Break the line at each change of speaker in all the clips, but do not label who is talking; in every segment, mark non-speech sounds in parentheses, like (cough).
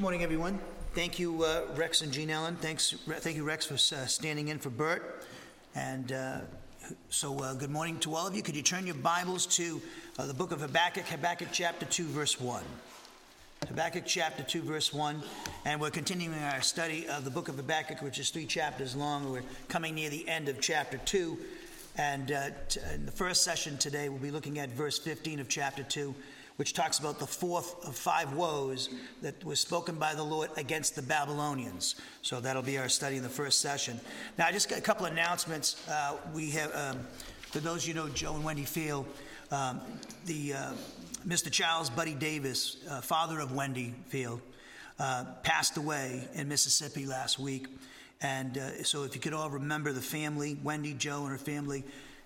Good morning, everyone. Thank you, uh, Rex and Jean Ellen. Thanks, thank you, Rex, for uh, standing in for Bert. And uh, so, uh, good morning to all of you. Could you turn your Bibles to uh, the book of Habakkuk, Habakkuk chapter 2, verse 1. Habakkuk chapter 2, verse 1. And we're continuing our study of the book of Habakkuk, which is three chapters long. We're coming near the end of chapter 2. And uh, t- in the first session today, we'll be looking at verse 15 of chapter 2 which talks about the fourth of five woes that was spoken by the Lord against the Babylonians. So that'll be our study in the first session. Now, I just got a couple of announcements. Uh, we have, um, for those you know, Joe and Wendy Field, um, the uh, Mr. Charles Buddy Davis, uh, father of Wendy Field, uh, passed away in Mississippi last week. And uh, so, if you could all remember the family, Wendy, Joe, and her family,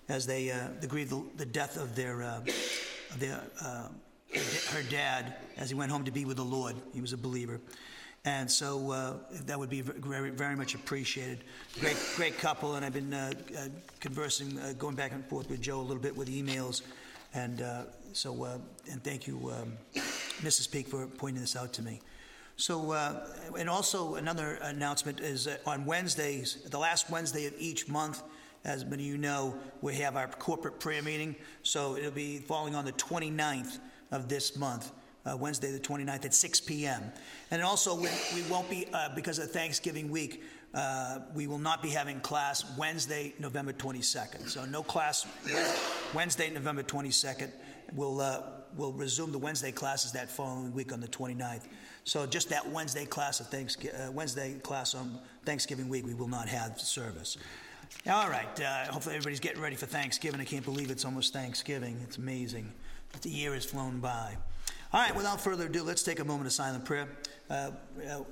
as they, uh, they grieve the, the, death of their, their (coughs) her dad as he went home to be with the Lord. He was a believer. And so uh, that would be very, very much appreciated. Great, great couple, and I've been uh, uh, conversing, uh, going back and forth with Joe a little bit with emails, and uh, so uh, and thank you, um, Mrs. Peak, for pointing this out to me. So, and also another announcement is on Wednesdays, the last Wednesday of each month, as many of you know, we have our corporate prayer meeting. So it'll be falling on the 29th of this month. Uh, Wednesday the 29th at 6 p.m. And also, we, we won't be, uh, because of Thanksgiving week, uh, we will not be having class Wednesday, November 22nd. So, no class Wednesday, November 22nd. We'll, uh, we'll resume the Wednesday classes that following week on the 29th. So, just that Wednesday class of Thanksgiving, uh, Wednesday class on Thanksgiving week, we will not have service. All right. Uh, hopefully, everybody's getting ready for Thanksgiving. I can't believe it's almost Thanksgiving. It's amazing. The year has flown by. All right, without further ado, let's take a moment of silent prayer. Uh,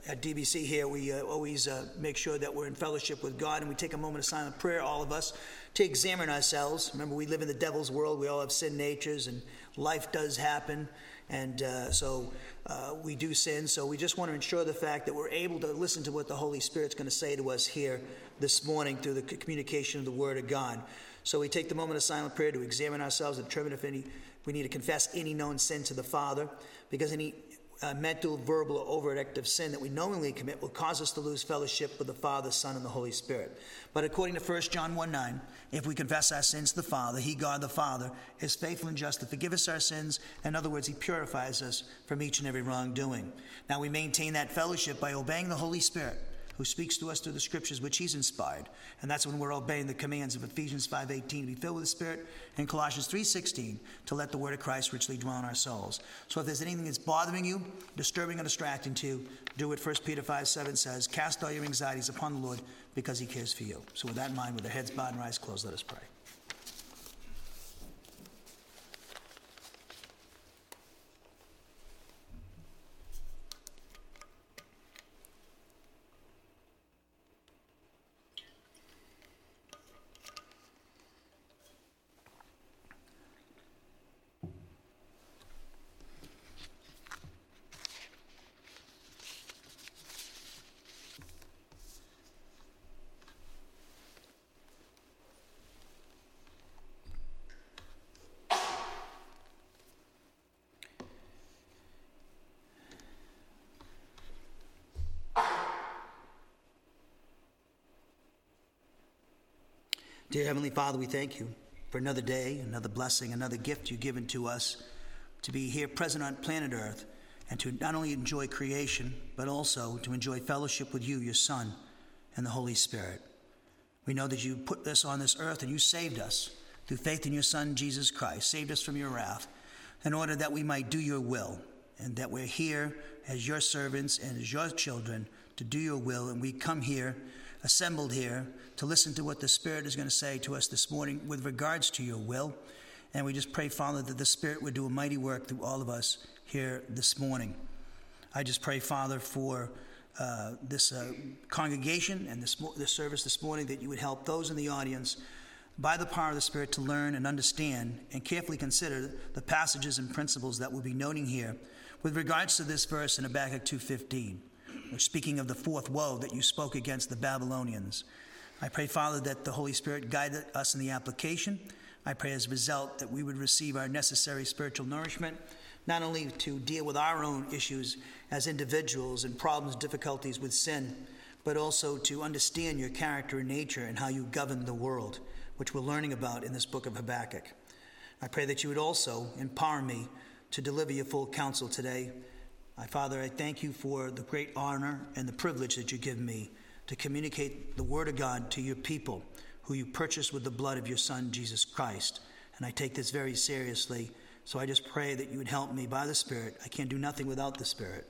at DBC here, we uh, always uh, make sure that we're in fellowship with God and we take a moment of silent prayer, all of us, to examine ourselves. Remember, we live in the devil's world. We all have sin natures and life does happen. And uh, so uh, we do sin. So we just want to ensure the fact that we're able to listen to what the Holy Spirit's going to say to us here this morning through the communication of the Word of God. So we take the moment of silent prayer to examine ourselves and determine if any we need to confess any known sin to the Father because any uh, mental, verbal, or overt act of sin that we knowingly commit will cause us to lose fellowship with the Father, Son, and the Holy Spirit. But according to 1 John 1 9, if we confess our sins to the Father, He, God the Father, is faithful and just to forgive us our sins. In other words, He purifies us from each and every wrongdoing. Now we maintain that fellowship by obeying the Holy Spirit who speaks to us through the scriptures which he's inspired. And that's when we're obeying the commands of Ephesians 5:18 to be filled with the Spirit and Colossians 3:16 to let the word of Christ richly dwell in our souls. So if there's anything that's bothering you, disturbing or distracting to you, do what 1 Peter 5:7 says, cast all your anxieties upon the Lord because he cares for you. So with that in mind, with our heads bowed and eyes closed, let us pray. Dear Heavenly Father, we thank you for another day, another blessing, another gift you've given to us to be here present on planet Earth and to not only enjoy creation, but also to enjoy fellowship with you, your Son, and the Holy Spirit. We know that you put us on this earth and you saved us through faith in your Son, Jesus Christ, saved us from your wrath, in order that we might do your will, and that we're here as your servants and as your children to do your will, and we come here assembled here to listen to what the Spirit is going to say to us this morning with regards to your will. And we just pray, Father, that the Spirit would do a mighty work through all of us here this morning. I just pray, Father, for uh, this uh, congregation and this, this service this morning that you would help those in the audience by the power of the Spirit to learn and understand and carefully consider the passages and principles that we'll be noting here with regards to this verse in Habakkuk 2.15 speaking of the fourth woe that you spoke against the Babylonians. I pray, Father, that the Holy Spirit guide us in the application. I pray as a result that we would receive our necessary spiritual nourishment not only to deal with our own issues as individuals and problems, difficulties with sin, but also to understand your character and nature and how you govern the world, which we're learning about in this book of Habakkuk. I pray that you would also empower me to deliver your full counsel today. My Father, I thank you for the great honor and the privilege that you give me to communicate the Word of God to your people who you purchased with the blood of your Son, Jesus Christ. And I take this very seriously. So I just pray that you would help me by the Spirit. I can't do nothing without the Spirit.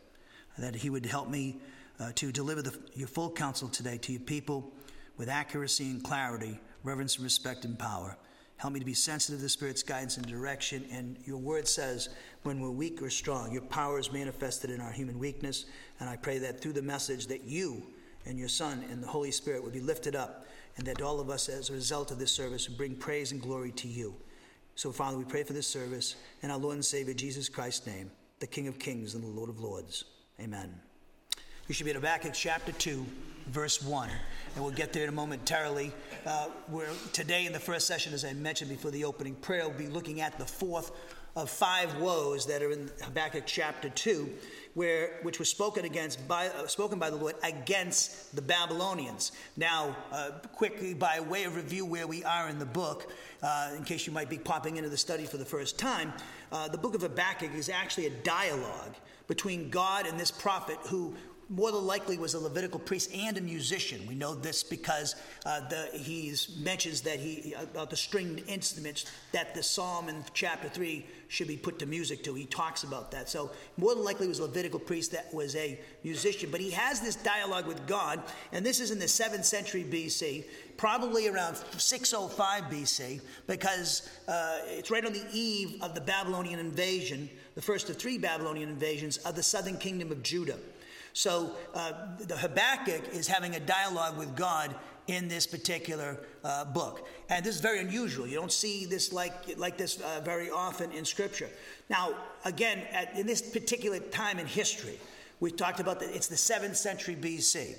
That He would help me uh, to deliver the, your full counsel today to your people with accuracy and clarity, reverence and respect and power. Help me to be sensitive to the Spirit's guidance and direction. And your word says, when we're weak or strong, your power is manifested in our human weakness. And I pray that through the message that you and your Son and the Holy Spirit would be lifted up, and that all of us, as a result of this service, would bring praise and glory to you. So, Father, we pray for this service in our Lord and Savior Jesus Christ's name, the King of Kings and the Lord of Lords. Amen. We should be at Habakkuk chapter 2, verse 1. And we'll get there in a momentarily. Uh, we're, today, in the first session, as I mentioned before the opening prayer, we'll be looking at the fourth of five woes that are in Habakkuk chapter 2 where, which was spoken against by, uh, spoken by the Lord against the Babylonians. Now, uh, quickly, by way of review, where we are in the book, uh, in case you might be popping into the study for the first time, uh, the book of Habakkuk is actually a dialogue between God and this prophet who more than likely was a Levitical priest and a musician. We know this because uh, he mentions that he about the stringed instruments that the psalm in chapter three should be put to music to. He talks about that. So more than likely was a Levitical priest that was a musician. But he has this dialogue with God, and this is in the seventh century BC, probably around 605 BC, because uh, it's right on the eve of the Babylonian invasion, the first of three Babylonian invasions of the southern kingdom of Judah. So uh, the Habakkuk is having a dialogue with God in this particular uh, book. And this is very unusual. You don't see this like, like this uh, very often in Scripture. Now, again, at, in this particular time in history, we talked about that it's the 7th century BC.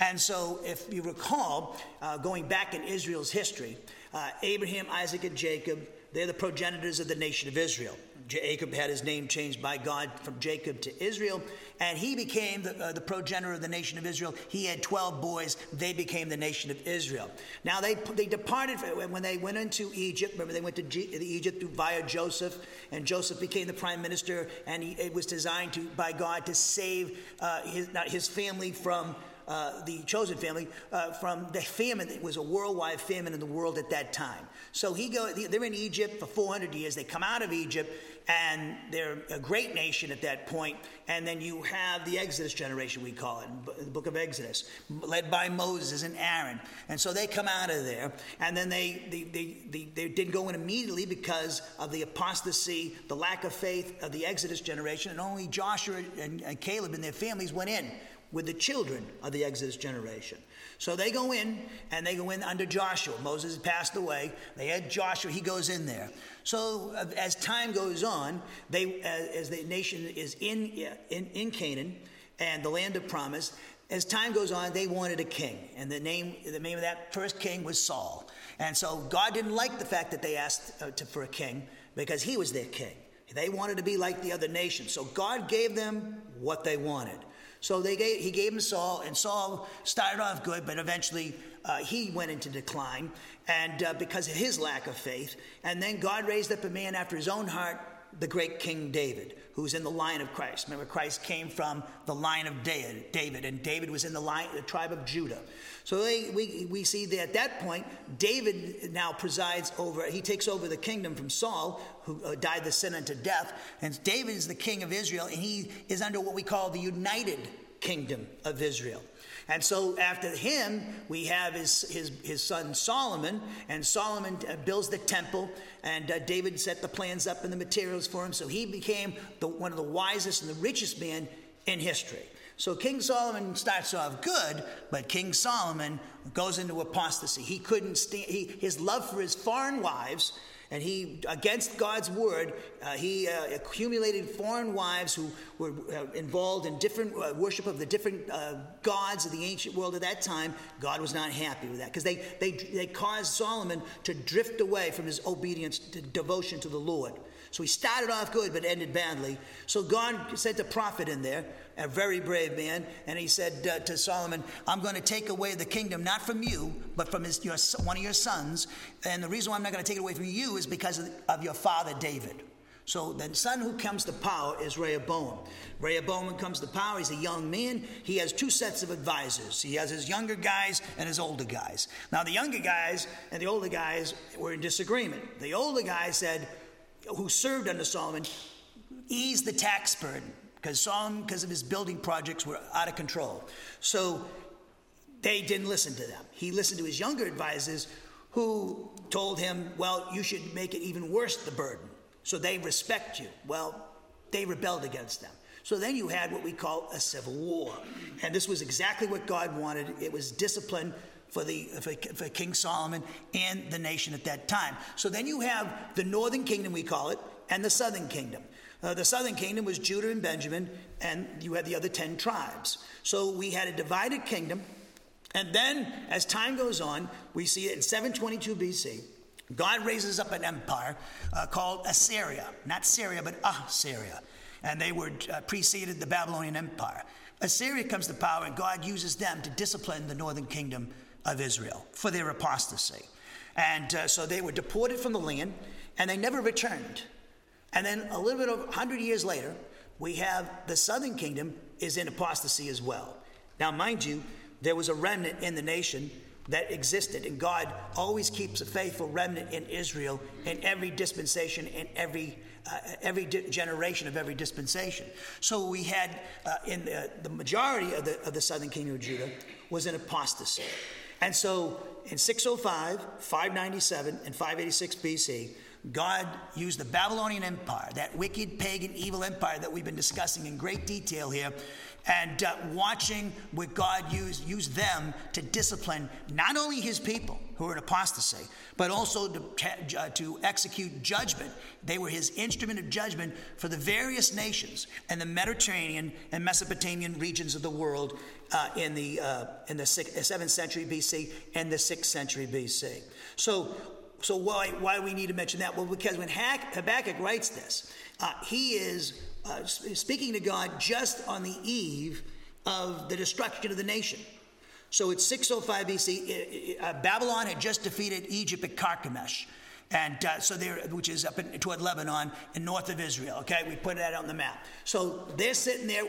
And so, if you recall, uh, going back in Israel's history, uh, Abraham, Isaac, and Jacob, they're the progenitors of the nation of Israel. Jacob had his name changed by God from Jacob to Israel, and he became the, uh, the progenitor of the nation of Israel. He had 12 boys. They became the nation of Israel. Now, they, they departed when they went into Egypt. Remember, they went to G- Egypt via Joseph, and Joseph became the prime minister, and he, it was designed to, by God to save uh, his, his family from uh, the chosen family uh, from the famine. It was a worldwide famine in the world at that time. So he go, they're in Egypt for 400 years. They come out of Egypt, and they're a great nation at that point. And then you have the Exodus generation, we call it, the book of Exodus, led by Moses and Aaron. And so they come out of there, and then they, they, they, they, they didn't go in immediately because of the apostasy, the lack of faith of the Exodus generation, and only Joshua and, and Caleb and their families went in with the children of the Exodus generation. So they go in and they go in under Joshua. Moses passed away. They had Joshua. He goes in there. So uh, as time goes on, they uh, as the nation is in, in in Canaan and the land of promise. As time goes on, they wanted a king, and the name the name of that first king was Saul. And so God didn't like the fact that they asked uh, to, for a king because he was their king. They wanted to be like the other nations. So God gave them what they wanted. So they gave, he gave him Saul, and Saul started off good, but eventually uh, he went into decline, and uh, because of his lack of faith. And then God raised up a man after his own heart, the great King David, who's in the line of Christ. Remember, Christ came from the line of David, and David was in the line, the tribe of Judah. So they, we, we see that at that point, David now presides over, he takes over the kingdom from Saul, who uh, died the sin unto death. And David is the king of Israel, and he is under what we call the united kingdom of Israel. And so after him, we have his, his, his son Solomon, and Solomon uh, builds the temple, and uh, David set the plans up and the materials for him. So he became the, one of the wisest and the richest men in history. So King Solomon starts off good, but King Solomon goes into apostasy. He couldn't stand, he, his love for his foreign wives, and he, against God's word, uh, he uh, accumulated foreign wives who were uh, involved in different uh, worship of the different uh, gods of the ancient world at that time. God was not happy with that because they, they, they caused Solomon to drift away from his obedience to devotion to the Lord. So he started off good, but ended badly. So God sent a prophet in there, a very brave man, and he said uh, to Solomon, I'm going to take away the kingdom, not from you, but from his, your, one of your sons. And the reason why I'm not going to take it away from you is because of, of your father, David. So the son who comes to power is Rehoboam. Rehoboam comes to power. He's a young man. He has two sets of advisors. He has his younger guys and his older guys. Now the younger guys and the older guys were in disagreement. The older guy said, who served under Solomon, eased the tax burden because Solomon, because of his building projects, were out of control. So they didn't listen to them. He listened to his younger advisors who told him, well, you should make it even worse, the burden. So they respect you. Well, they rebelled against them. So then you had what we call a civil war. And this was exactly what God wanted. It was discipline for, the, for, for, King Solomon and the nation at that time. So then you have the northern kingdom, we call it, and the southern kingdom. Uh, the southern kingdom was Judah and Benjamin, and you had the other 10 tribes. So we had a divided kingdom. And then, as time goes on, we see it in 722 BC. God raises up an empire uh, called Assyria, not Syria, but Assyria. And they were uh, preceded the Babylonian Empire. Assyria comes to power, and God uses them to discipline the northern kingdom of Israel for their apostasy. And uh, so they were deported from the land, and they never returned. And then a little bit over 100 years later, we have the southern kingdom is in apostasy as well. Now, mind you, there was a remnant in the nation that existed. And God always keeps a faithful remnant in Israel in every dispensation, in every uh, every di- generation of every dispensation. So we had uh, in the, the majority of the, of the southern kingdom of Judah was an apostasy. And so in 605, 597, and 586 BC, God used the Babylonian Empire, that wicked, pagan, evil empire that we've been discussing in great detail here, and uh, watching what God used use them to discipline not only his people who were in apostasy, but also to, uh, to execute judgment. They were his instrument of judgment for the various nations and the Mediterranean and Mesopotamian regions of the world uh, in the, uh, in the 7th century BC and the 6th century BC. So, so why, why do we need to mention that? Well, because when Habakkuk writes this, uh, he is uh, speaking to God just on the eve of the destruction of the nation. So it's 605 BC. Uh, Babylon had just defeated Egypt at Carchemish. And uh, so there, which is up in, toward Lebanon and north of Israel. Okay, we put that on the map. So they're sitting there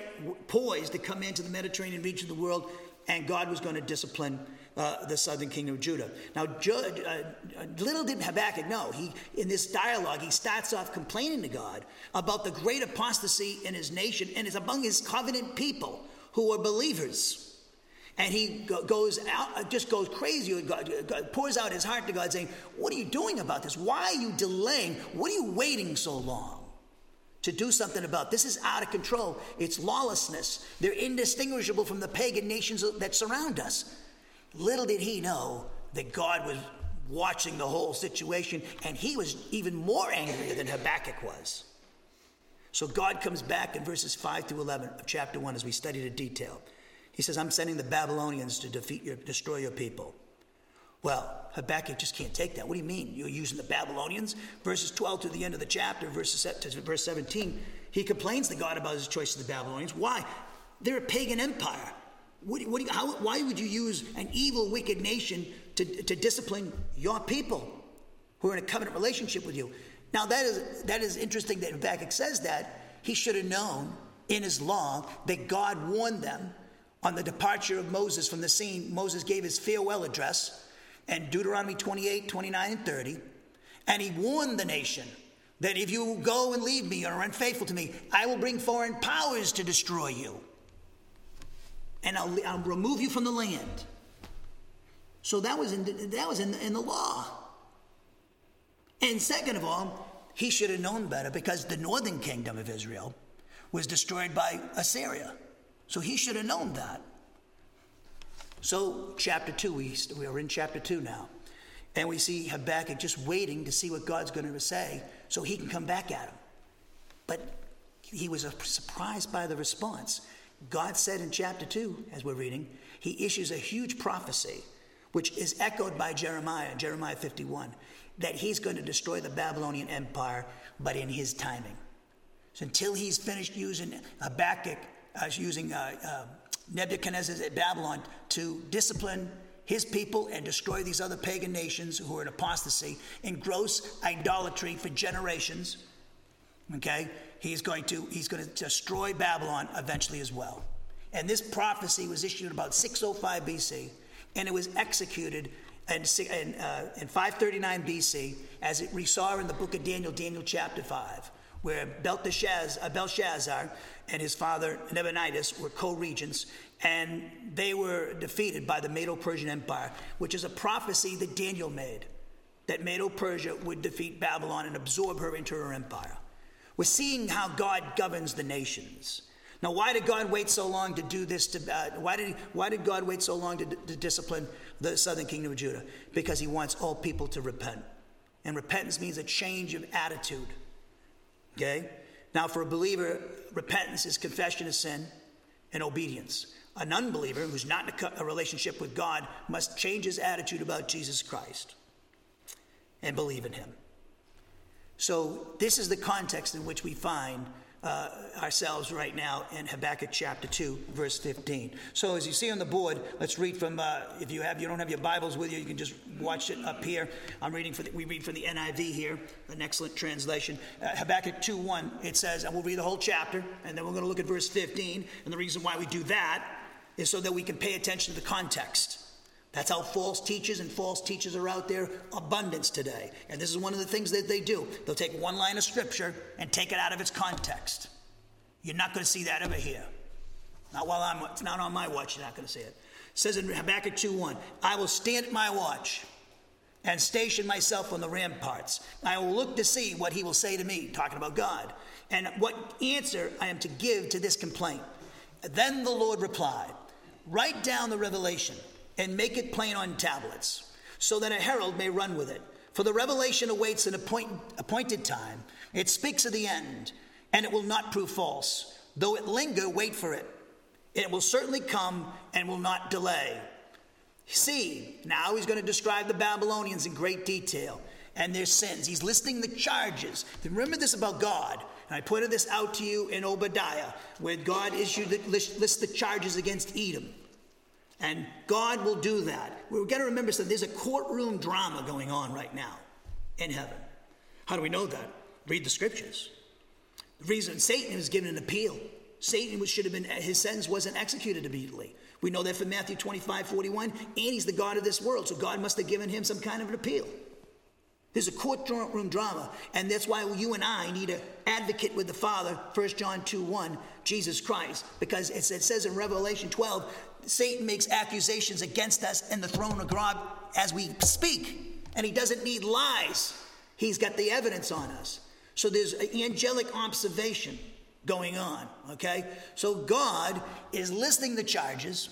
poised to come into the Mediterranean region of the world, and God was going to discipline uh, the southern kingdom of Judah. Now, uh, little did Habakkuk know, he, in this dialogue, he starts off complaining to God about the great apostasy in his nation and is among his covenant people who are believers. And he goes out, uh, just goes crazy. God, God pours out his heart to God, saying, What are you doing about this? Why are you delaying? What are you waiting so long? to do something about. This is out of control. It's lawlessness. They're indistinguishable from the pagan nations that surround us. Little did he know that God was watching the whole situation, and he was even more angry than Habakkuk was. So God comes back in verses 5 to 11 of chapter 1 as we study the detail. He says, I'm sending the Babylonians to defeat your, destroy your people. Well, Habakkuk just can't take that. What do you mean? You're using the Babylonians? Verses 12 to the end of the chapter, verses to verse 17, he complains to God about his choice of the Babylonians. Why? They're a pagan empire. What, what, how, why would you use an evil, wicked nation to, to discipline your people who are in a covenant relationship with you? Now, that is, that is interesting that Habakkuk says that. He should have known in his law that God warned them on the departure of Moses from the scene. Moses gave his farewell address and Deuteronomy 28, 29, and 30. And he warned the nation that if you go and leave me or are unfaithful to me, I will bring foreign powers to destroy you and I'll, I'll remove you from the land. So that was in, that was in, in the law. And second of all, he should have known better because the northern kingdom of Israel was destroyed by Assyria. So he should have known that. So, chapter 2, we, we are in chapter 2 now. And we see Habakkuk just waiting to see what God's going to say so he can come back at him. But he was surprised by the response. God said in chapter 2, as we're reading, he issues a huge prophecy, which is echoed by Jeremiah, Jeremiah 51. that he's going to destroy the Babylonian Empire, but in his timing. So until he's finished using Habakkuk, uh, using uh, uh, Nebuchadnezzar at Babylon to discipline his people and destroy these other pagan nations who are in apostasy in gross idolatry for generations. Okay, he's going to he's going to destroy Babylon eventually as well. And this prophecy was issued about 605 BC, and it was executed in, uh, in 539 BC, as it, we saw in the book of Daniel, Daniel chapter 5, where Belteshazzar, uh, Belshazzar and his father Nabonidus were co regents, and they were defeated by the Medo Persian Empire, which is a prophecy that Daniel made that Medo Persia would defeat Babylon and absorb her into her empire. We're seeing how God governs the nations. Now, why did God wait so long to do this? To, uh, why, did why did God wait so long to, to discipline the southern kingdom of Judah? Because he wants all people to repent. And repentance means a change of attitude. Okay? Now, for a believer, repentance is confession of sin and obedience. An unbeliever who's not in a relationship with God must change his attitude about Jesus Christ and believe in him. So, this is the context in which we find uh, ourselves right now in Habakkuk chapter 2, verse 15. So, as you see on the board, let's read from, uh, if you have, you don't have your Bibles with you, you can just watch it up here. I'm reading for the, we read from the NIV here, an excellent translation. Uh, Habakkuk 2, 1, it says, and we'll read the whole chapter, and then we're going to look at verse 15. And the reason why we do that is so that we can pay attention to the context. That's how false teachers and false teachers are out there abundance today. And this is one of the things that they do. They'll take one line of scripture and take it out of its context. You're not going to see that ever here. Not while I'm it's not on my watch, you're not going to see it. It says in Habakkuk 2:1, I will stand at my watch and station myself on the ramparts. I will look to see what he will say to me, talking about God, and what answer I am to give to this complaint. Then the Lord replied, Write down the revelation and make it plain on tablets, so that a herald may run with it. For the revelation awaits an appoint, appointed time. It speaks of the end, and it will not prove false. Though it linger, wait for it. It will certainly come and will not delay. See, now he's going to describe the Babylonians in great detail and their sins. He's listing the charges. Remember this about God. And I pointed this out to you in Obadiah, where God issued the, list the charges against Edom. And God will do that. We've got to remember something. There's a courtroom drama going on right now in heaven. How do we know that? Read the scriptures. The reason Satan was given an appeal. Satan should have been, his sentence wasn't executed immediately. We know that from Matthew 25, 41. And he's the God of this world. So God must have given him some kind of an appeal. There's a courtroom drama, and that's why you and I need to advocate with the Father, 1 John 2 1, Jesus Christ, because it says in Revelation 12 Satan makes accusations against us in the throne of God as we speak, and he doesn't need lies. He's got the evidence on us. So there's an angelic observation going on, okay? So God is listing the charges,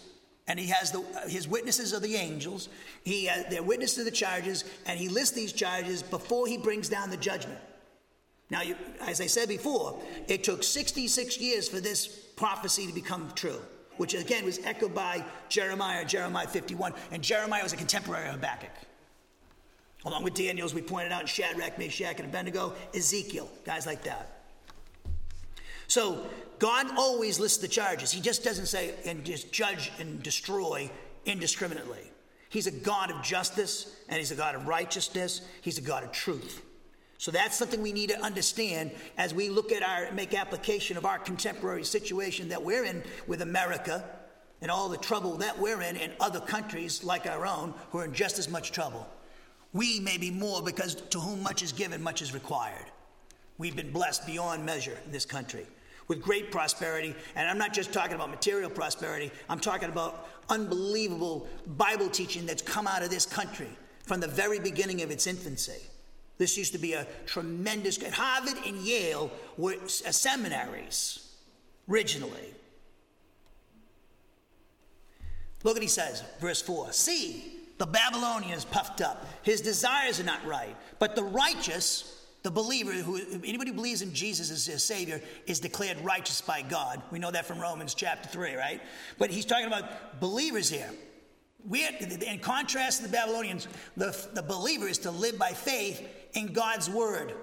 and he has the, his witnesses are the angels. He, uh, they're witness to the charges, and he lists these charges before he brings down the judgment. Now, you, as I said before, it took 66 years for this prophecy to become true which again was echoed by Jeremiah, Jeremiah 51. And Jeremiah was a contemporary of Habakkuk. Along with Daniel, as we pointed out, Shadrach, Meshach, and Abednego, Ezekiel, guys like that. So God always lists the charges. He just doesn't say and just judge and destroy indiscriminately. He's a God of justice and he's a God of righteousness. He's a God of truth. So that's something we need to understand as we look at our make application of our contemporary situation that we're in with America and all the trouble that we're in in other countries like our own who are in just as much trouble. We may be more because to whom much is given, much is required. We've been blessed beyond measure in this country with great prosperity. And I'm not just talking about material prosperity, I'm talking about unbelievable Bible teaching that's come out of this country from the very beginning of its infancy. This used to be a tremendous, Harvard and Yale were uh, seminaries originally. Look what he says, verse 4. See, the Babylonian is puffed up. His desires are not right. But the righteous, the believer, who anybody who believes in Jesus as his Savior, is declared righteous by God. We know that from Romans chapter 3, right? But he's talking about believers here. We're, in contrast to the Babylonians, the, the believer is to live by faith in God's word.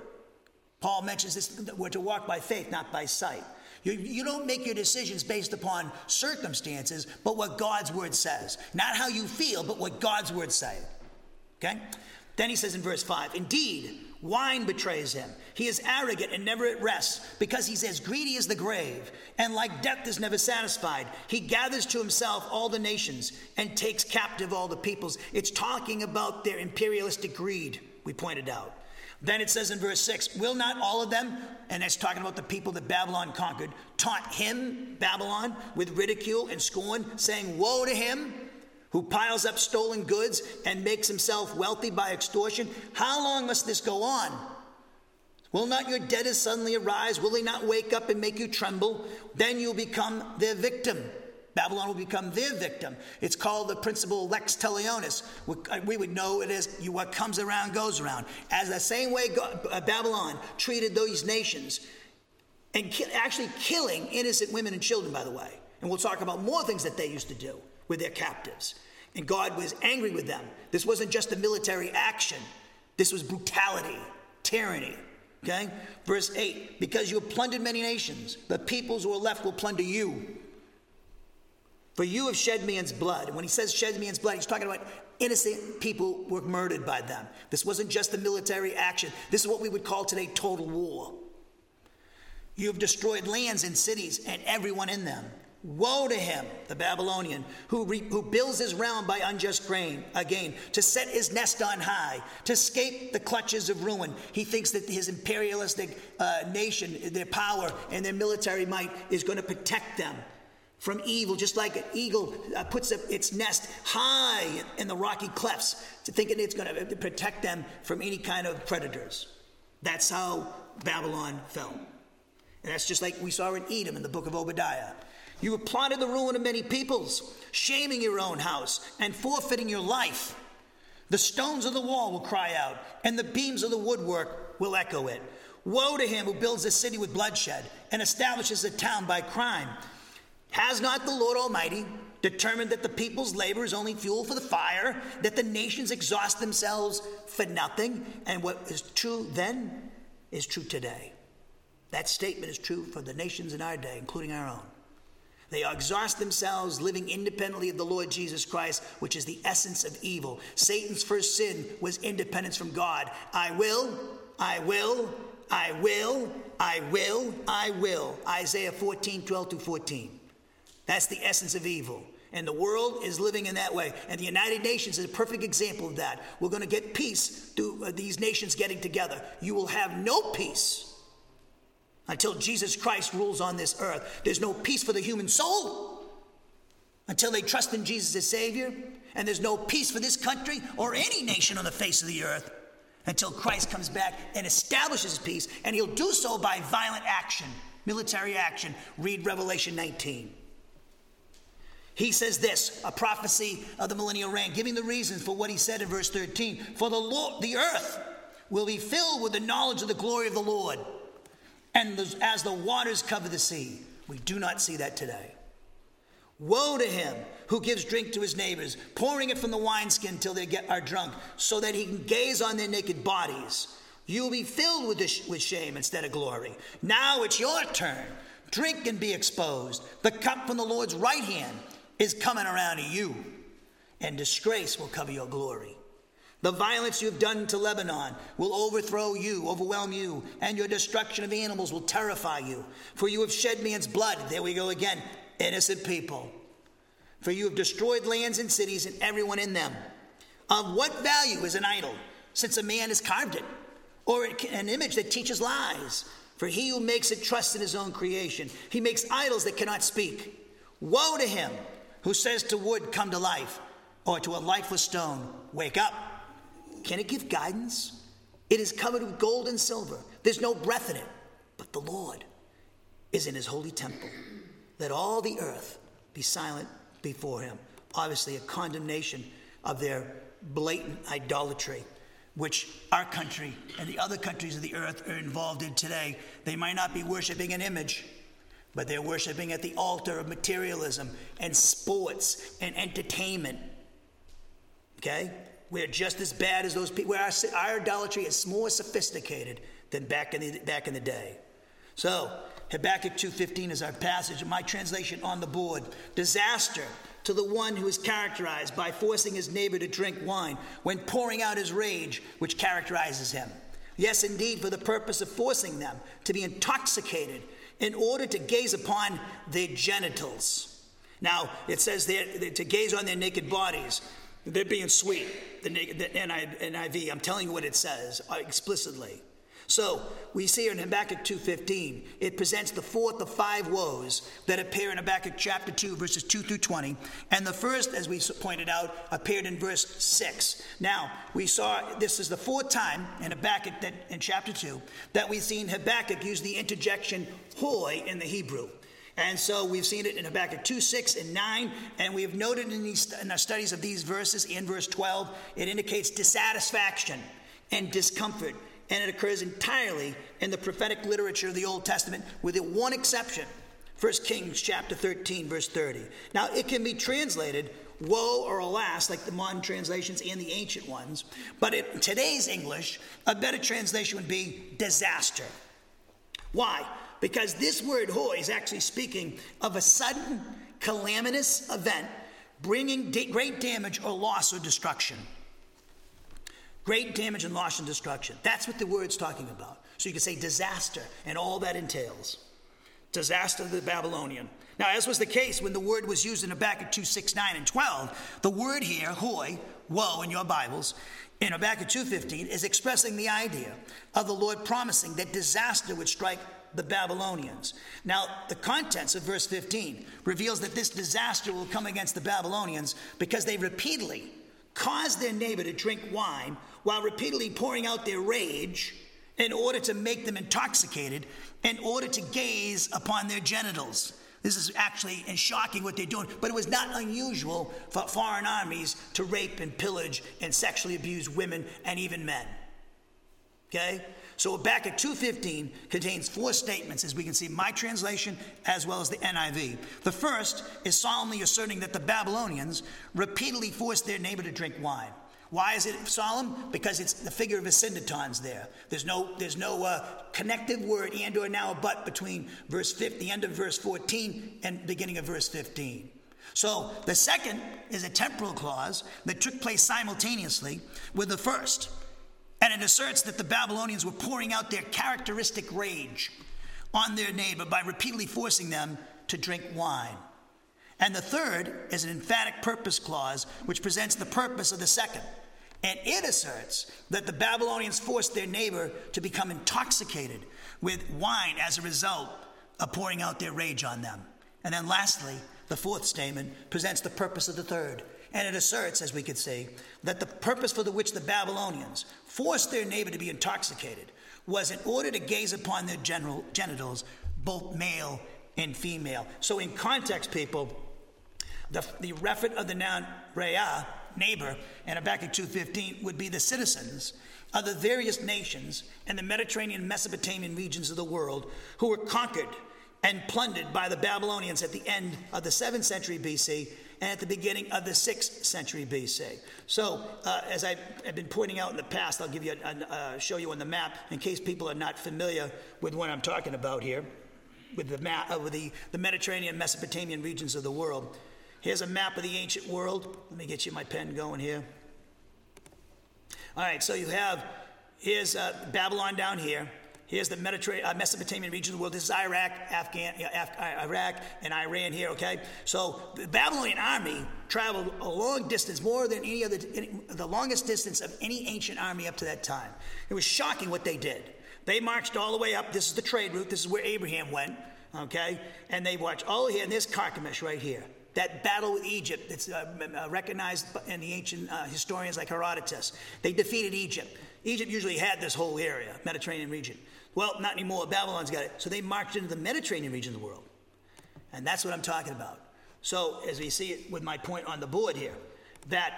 Paul mentions this we're to walk by faith, not by sight. You, you don't make your decisions based upon circumstances, but what God's word says. Not how you feel, but what God's word says. Okay? Then he says in verse 5 Indeed, wine betrays him. He is arrogant and never at rest, because he's as greedy as the grave, and like death is never satisfied. He gathers to himself all the nations and takes captive all the peoples. It's talking about their imperialistic greed, we pointed out. Then it says in verse 6 Will not all of them, and it's talking about the people that Babylon conquered, taunt him, Babylon, with ridicule and scorn, saying, Woe to him who piles up stolen goods and makes himself wealthy by extortion? How long must this go on? Will not your debtors suddenly arise? Will they not wake up and make you tremble? Then you'll become their victim. Babylon will become their victim. It's called the principle lex talionis. We would know it as what comes around goes around. As the same way uh, Babylon treated those nations, and actually killing innocent women and children, by the way. And we'll talk about more things that they used to do with their captives. And God was angry with them. This wasn't just a military action, this was brutality, tyranny. Okay? Verse 8 Because you have plundered many nations, the peoples who are left will plunder you. For you have shed man's blood. And when he says shed man's blood, he's talking about innocent people were murdered by them. This wasn't just a military action. This is what we would call today total war. You have destroyed lands and cities and everyone in them. Woe to him, the Babylonian, who, re, who builds his realm by unjust grain, again, to set his nest on high, to escape the clutches of ruin. He thinks that his imperialistic uh, nation, their power and their military might is going to protect them from evil, just like an eagle uh, puts its nest high in the rocky clefts, to thinking it's going to protect them from any kind of predators. That's how Babylon fell. And that's just like we saw in Edom in the book of Obadiah. You have plotted the ruin of many peoples, shaming your own house and forfeiting your life. The stones of the wall will cry out, and the beams of the woodwork will echo it. Woe to him who builds a city with bloodshed and establishes a town by crime has not the Lord Almighty determined that the people's labor is only fuel for the fire, that the nations exhaust themselves for nothing? And what is true then is true today. That statement is true for the nations in our day, including our own. They exhaust themselves living independently of the Lord Jesus Christ, which is the essence of evil. Satan's first sin was independence from God. I will, I will, I will, I will, I will. Isaiah 14, 12 to 14. That's the essence of evil. And the world is living in that way. And the United Nations is a perfect example of that. We're going to get peace through uh, these nations getting together. You will have no peace until Jesus Christ rules on this earth. There's no peace for the human soul until they trust in Jesus as Savior. And there's no peace for this country or any nation on the face of the earth until Christ comes back and establishes peace. And he'll do so by violent action, military action. Read Revelation 19. He says this, a prophecy of the millennial reign, giving the reasons for what he said in verse 13. For the Lord, the earth will be filled with the knowledge of the glory of the Lord, and as the waters cover the sea. We do not see that today. Woe to him who gives drink to his neighbors, pouring it from the wineskin till they get, are drunk, so that he can gaze on their naked bodies. You will be filled with, sh- with shame instead of glory. Now it's your turn. Drink and be exposed. The cup from the Lord's right hand is coming around to you, and disgrace will cover your glory. The violence you've done to Lebanon will overthrow you, overwhelm you, and your destruction of animals will terrify you. For you have shed man's blood. There we go again. Innocent people. For you have destroyed lands and cities and everyone in them. Of what value is an idol, since a man has carved it? Or an image that teaches lies? For he who makes it trusts in his own creation. He makes idols that cannot speak. Woe to him who says to wood, Come to life, or to a lifeless stone, Wake up. Can it give guidance? It is covered with gold and silver. There's no breath in it, but the Lord is in his holy temple. Let all the earth be silent before him. Obviously, a condemnation of their blatant idolatry, which our country and the other countries of the earth are involved in today. They might not be worshiping an image, but they're worshiping at the altar of materialism and sports and entertainment. Okay? We're just as bad as those people. Our, our idolatry is more sophisticated than back in the, back in the day. So, Habakkuk 2.15 is our passage. My translation on the board. Disaster to the one who is characterized by forcing his neighbor to drink wine when pouring out his rage, which characterizes him. Yes, indeed, for the purpose of forcing them to be intoxicated in order to gaze upon their genitals. Now, it says there to gaze on their naked bodies. They're being sweet. The, the NIV, I'm telling you what it says uh, explicitly. So we see here in Habakkuk 2.15, it presents the fourth of five woes that appear in Habakkuk chapter 2, verses 2 through 20. And the first, as we pointed out, appeared in verse 6. Now, we saw this is the fourth time in Habakkuk that, in chapter 2 that we've seen Habakkuk use the interjection hoi in the Hebrew. And so we've seen it in Habakkuk 2, 6, and 9. And we've noted in, these, in our studies of these verses, in verse 12, it indicates dissatisfaction and discomfort and it occurs entirely in the prophetic literature of the Old Testament, with one exception 1 Kings chapter 13, verse 30. Now, it can be translated woe or alas, like the modern translations and the ancient ones, but in today's English, a better translation would be disaster. Why? Because this word hoi is actually speaking of a sudden, calamitous event bringing great damage or loss or destruction. Great damage and loss and destruction. That's what the word's talking about. So you can say disaster and all that entails. Disaster of the Babylonian. Now, as was the case when the word was used in Habakkuk 2, 6, 9, and 12, the word here, hoi, woe in your Bibles, in Habakkuk 2.15, is expressing the idea of the Lord promising that disaster would strike the Babylonians. Now, the contents of verse 15 reveals that this disaster will come against the Babylonians because they repeatedly caused their neighbor to drink wine while repeatedly pouring out their rage in order to make them intoxicated, in order to gaze upon their genitals. This is actually shocking what they're doing, but it was not unusual for foreign armies to rape and pillage and sexually abuse women and even men. Okay? So Habakkuk 2.15 contains four statements, as we can see, my translation as well as the NIV. The first is solemnly asserting that the Babylonians repeatedly forced their neighbor to drink wine. Why is it solemn? Because it's the figure of a there. There's no, there's no uh, connective word and or now but between verse 5, the end of verse 14 and beginning of verse 15. So the second is a temporal clause that took place simultaneously with the first. And it asserts that the Babylonians were pouring out their characteristic rage on their neighbor by repeatedly forcing them to drink wine. And the third is an emphatic purpose clause, which presents the purpose of the second. And it asserts that the Babylonians forced their neighbor to become intoxicated with wine as a result of pouring out their rage on them. And then lastly, the fourth statement presents the purpose of the third. And it asserts, as we could see, that the purpose for the which the Babylonians forced their neighbor to be intoxicated was in order to gaze upon their general, genitals, both male and female. So, in context, people, the, the referent of the noun rea, neighbor, in Habakkuk 2.15 would be the citizens of the various nations in the Mediterranean Mesopotamian regions of the world who were conquered and plundered by the Babylonians at the end of the 7th century BC and at the beginning of the 6th century BC. So, uh, as I have been pointing out in the past, I'll give you a, a, uh, show you on the map in case people are not familiar with what I'm talking about here, with the map of the, the Mediterranean Mesopotamian regions of the world. Here's a map of the ancient world. Let me get you my pen going here. All right, so you have, here's uh, Babylon down here. Here's the Mediterranean, uh, Mesopotamian region of the world. This is Iraq, Afghan, Af- uh, Iraq, and Iran here. Okay, so the Babylonian army traveled a long distance, more than any other, any, the longest distance of any ancient army up to that time. It was shocking what they did. They marched all the way up. This is the trade route. This is where Abraham went. Okay, and they watched all here, and there's Carchemish right here that battle with Egypt that's uh, uh, recognized in the ancient uh, historians like Herodotus. They defeated Egypt. Egypt usually had this whole area, Mediterranean region. Well, not anymore. Babylon's got it. So they marched into the Mediterranean region of the world. And that's what I'm talking about. So, as we see it with my point on the board here, that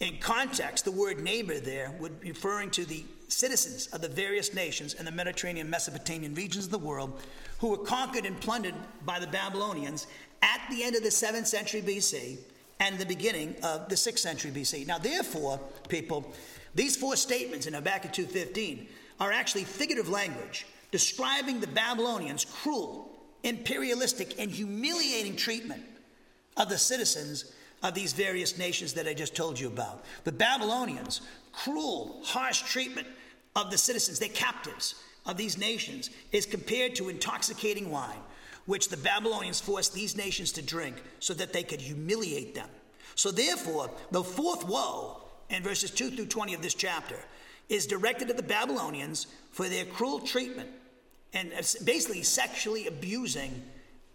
in context, the word neighbor there would be referring to the citizens of the various nations in the Mediterranean Mesopotamian regions of the world who were conquered and plundered by the Babylonians at the end of the 7th century BC and the beginning of the 6th century BC. Now, therefore, people, these four statements in Habakkuk 2.15 are actually figurative language describing the Babylonians' cruel, imperialistic, and humiliating treatment of the citizens of these various nations that I just told you about. The Babylonians' cruel, harsh treatment of the citizens, their captives of these nations, is compared to intoxicating wine, which the Babylonians forced these nations to drink so that they could humiliate them. So, therefore, the fourth woe in verses 2 through 20 of this chapter is directed at the Babylonians for their cruel treatment and uh, basically sexually abusing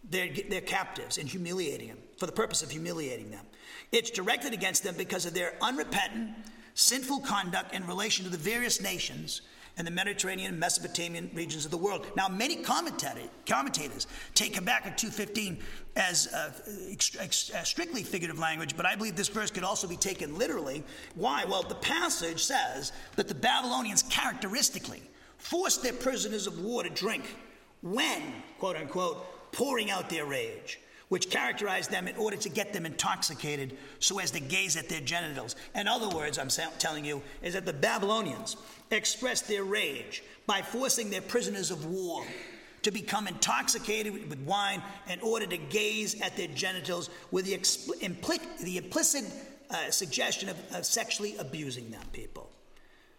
their, their captives and humiliating them for the purpose of humiliating them. It's directed against them because of their unrepentant, sinful conduct in relation to the various nations in the Mediterranean and Mesopotamian regions of the world. Now, many commentators take Habakkuk 2.15 as uh, strictly figurative language, but I believe this verse could also be taken literally. Why? Well, the passage says that the Babylonians characteristically forced their prisoners of war to drink when, quote unquote, pouring out their rage which characterized them in order to get them intoxicated so as to gaze at their genitals. In other words, I'm telling you, is that the Babylonians expressed their rage by forcing their prisoners of war to become intoxicated with wine in order to gaze at their genitals with the, expl- the implicit uh, suggestion of, of sexually abusing them, people.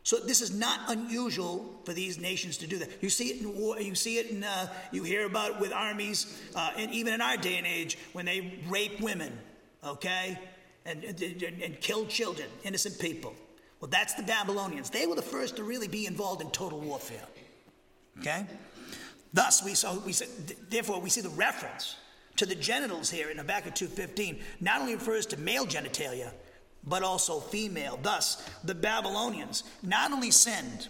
So this is not unusual for these nations to do that. You see it in war. You see it in. Uh, you hear about it with armies, uh, and even in our day and age, when they rape women, okay, and, and, and kill children, innocent people. Well, that's the Babylonians. They were the first to really be involved in total warfare. Okay. Thus, we saw. We therefore we see the reference to the genitals here in Habakkuk 2:15 not only refers to male genitalia, but also female. Thus, the Babylonians not only sinned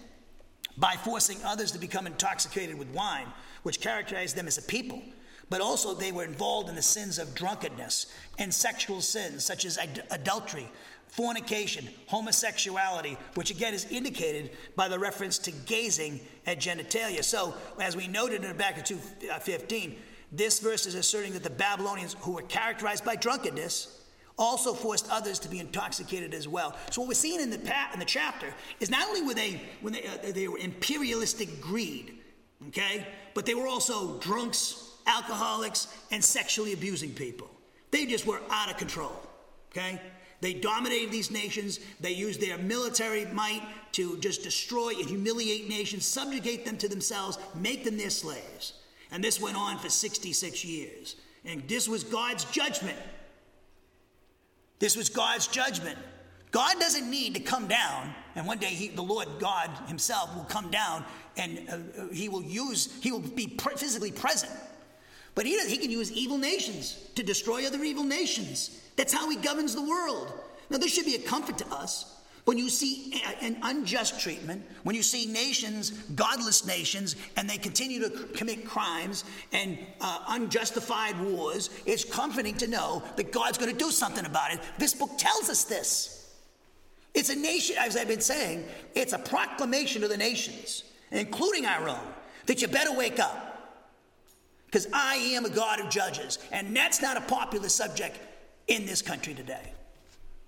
by forcing others to become intoxicated with wine, which characterized them as a people, but also they were involved in the sins of drunkenness and sexual sins such as ad- adultery, fornication, homosexuality, which again is indicated by the reference to gazing at genitalia. So, as we noted in Habakkuk 2:15, uh, this verse is asserting that the Babylonians, who were characterized by drunkenness, also forced others to be intoxicated as well. So what we're seeing in the in the chapter is not only were they when they, uh, they were imperialistic greed, okay, but they were also drunks, alcoholics, and sexually abusing people. They just were out of control, okay. They dominated these nations. They used their military might to just destroy and humiliate nations, subjugate them to themselves, make them their slaves. And this went on for 66 years. And this was God's judgment this was God's judgment. God doesn't need to come down, and one day he, the Lord God Himself will come down and uh, uh He will use, He will be physically present. But he, he can use evil nations to destroy other evil nations. That's how He governs the world. Now, this should be a comfort to us when you see an unjust treatment, when you see nations, godless nations, and they continue to commit crimes and uh, unjustified wars, it's comforting to know that God's going to do something about it. This book tells us this. It's a nation, as I've been saying, it's a proclamation to the nations, including our own, that you better wake up. Because I am a God of judges, and that's not a popular subject in this country today.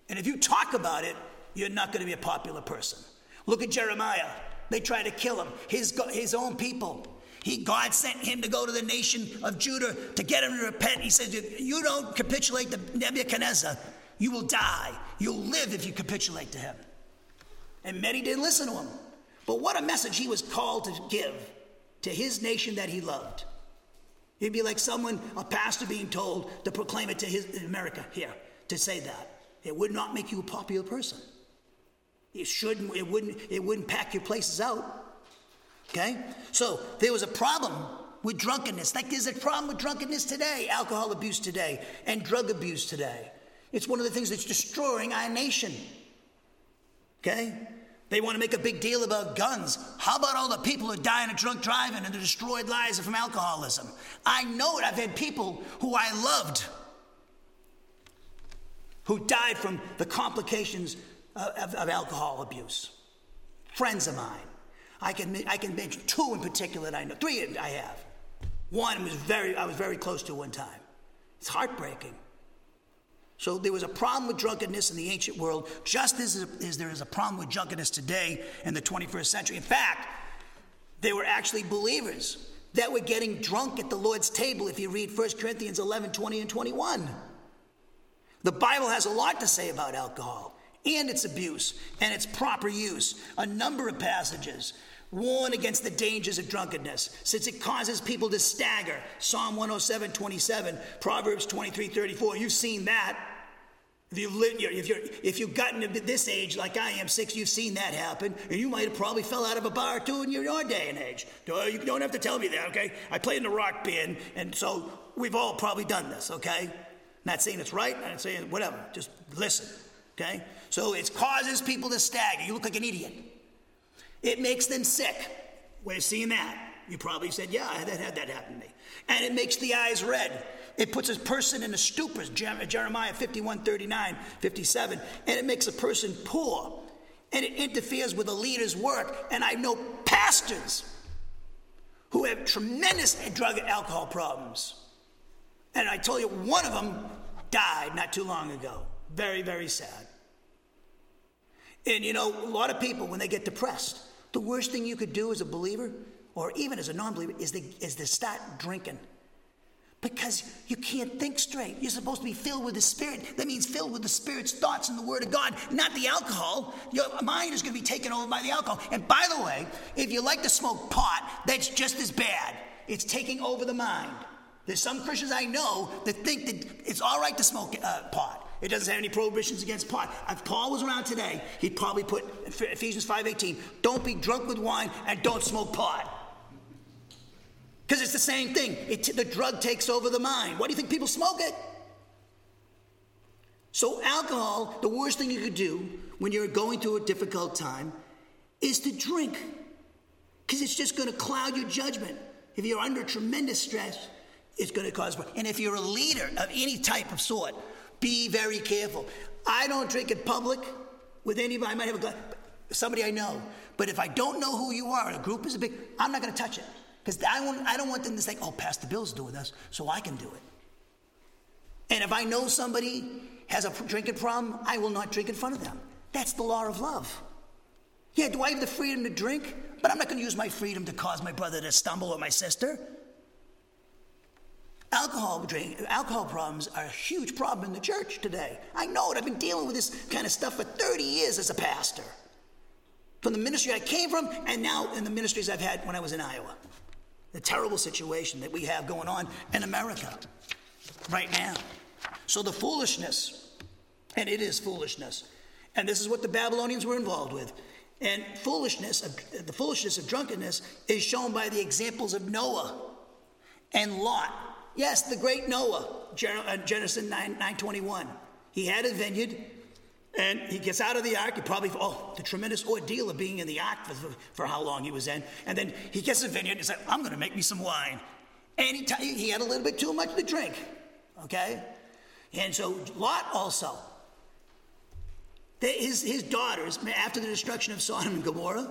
And if you talk about it, you're not going to be a popular person. Look at Jeremiah. They tried to kill him, his, his own people. He, God sent him to go to the nation of Judah to get him to repent. He said, You don't capitulate to Nebuchadnezzar, you will die. You'll live if you capitulate to him. And many didn't listen to him. But what a message he was called to give to his nation that he loved. He'd be like someone, a pastor being told to proclaim it to his America here, to say that. It would not make you a popular person. It shouldn't, it wouldn't, it wouldn't pack your places out. Okay? So there was a problem with drunkenness. Like there's a problem with drunkenness today, alcohol abuse today, and drug abuse today. It's one of the things that's destroying our nation. Okay? They want to make a big deal about guns. How about all the people who die in a drunk driving and the destroyed lives from alcoholism? I know it. I've had people who I loved who died from the complications of, of alcohol abuse. Friends of mine. I can, I can mention two in particular that I know. Three I have. One was very, I was very close to one time. It's heartbreaking. So there was a problem with drunkenness in the ancient world, just as, as there is a problem with drunkenness today in the 21st century. In fact, there were actually believers that were getting drunk at the Lord's table if you read 1 Corinthians 11 20 and 21. The Bible has a lot to say about alcohol and its abuse and its proper use. A number of passages warn against the dangers of drunkenness since it causes people to stagger. Psalm 107 27, Proverbs 23 34. You've seen that. If you've, lived, if, you're, if you've gotten to this age like I am, six, you've seen that happen, and you might have probably fell out of a bar too in your, your day and age. You don't have to tell me that, okay? I played in a rock band, and so we've all probably done this, okay? Not saying it's right, not saying whatever, just listen, okay? So it causes people to stagger. You look like an idiot. It makes them sick. We're seeing that. You probably said, yeah, I had that happen to me. And it makes the eyes red. It puts a person in a stupor, Jeremiah 51, 39, 57, and it makes a person poor. And it interferes with a leader's work. And I know pastors who have tremendous drug and alcohol problems. And I told you, one of them died not too long ago. Very, very sad. And you know, a lot of people, when they get depressed, the worst thing you could do as a believer, or even as a non believer, is, is to start drinking because you can't think straight. You're supposed to be filled with the Spirit. That means filled with the Spirit's thoughts and the Word of God, not the alcohol. Your mind is going to be taken over by the alcohol. And by the way, if you like to smoke pot, that's just as bad. It's taking over the mind. There's some Christians I know that think that it's all right to smoke uh, pot. It doesn't have any prohibitions against pot. If Paul was around today, he'd probably put Ephesians 5:18, "Don't be drunk with wine and don't smoke pot." Because it's the same thing. It, the drug takes over the mind. Why do you think people smoke it? So, alcohol, the worst thing you could do when you're going through a difficult time is to drink. Because it's just going to cloud your judgment. If you're under tremendous stress, it's going to cause. And if you're a leader of any type of sort, be very careful. I don't drink in public with anybody. I might have a glass, somebody I know. But if I don't know who you are, a group is a big, I'm not going to touch it. Because I, I don't want them to think, oh, Pastor Bill's doing this, so I can do it. And if I know somebody has a drinking problem, I will not drink in front of them. That's the law of love. Yeah, do I have the freedom to drink? But I'm not going to use my freedom to cause my brother to stumble or my sister. Alcohol drink, alcohol problems are a huge problem in the church today. I know it. I've been dealing with this kind of stuff for 30 years as a pastor. From the ministry I came from, and now in the ministries I've had when I was in Iowa the terrible situation that we have going on in America right now. So the foolishness, and it is foolishness, and this is what the Babylonians were involved with. And foolishness, the foolishness of drunkenness is shown by the examples of Noah and Lot. Yes, the great Noah, uh, Genesis 9, 921. He had a vineyard, and he gets out of the ark. He probably, oh, the tremendous ordeal of being in the ark for, for how long he was in. And then he gets a vineyard and he's like, I'm going to make me some wine. And he, t- he had a little bit too much to drink. Okay? And so Lot also, his, his daughters, after the destruction of Sodom and Gomorrah,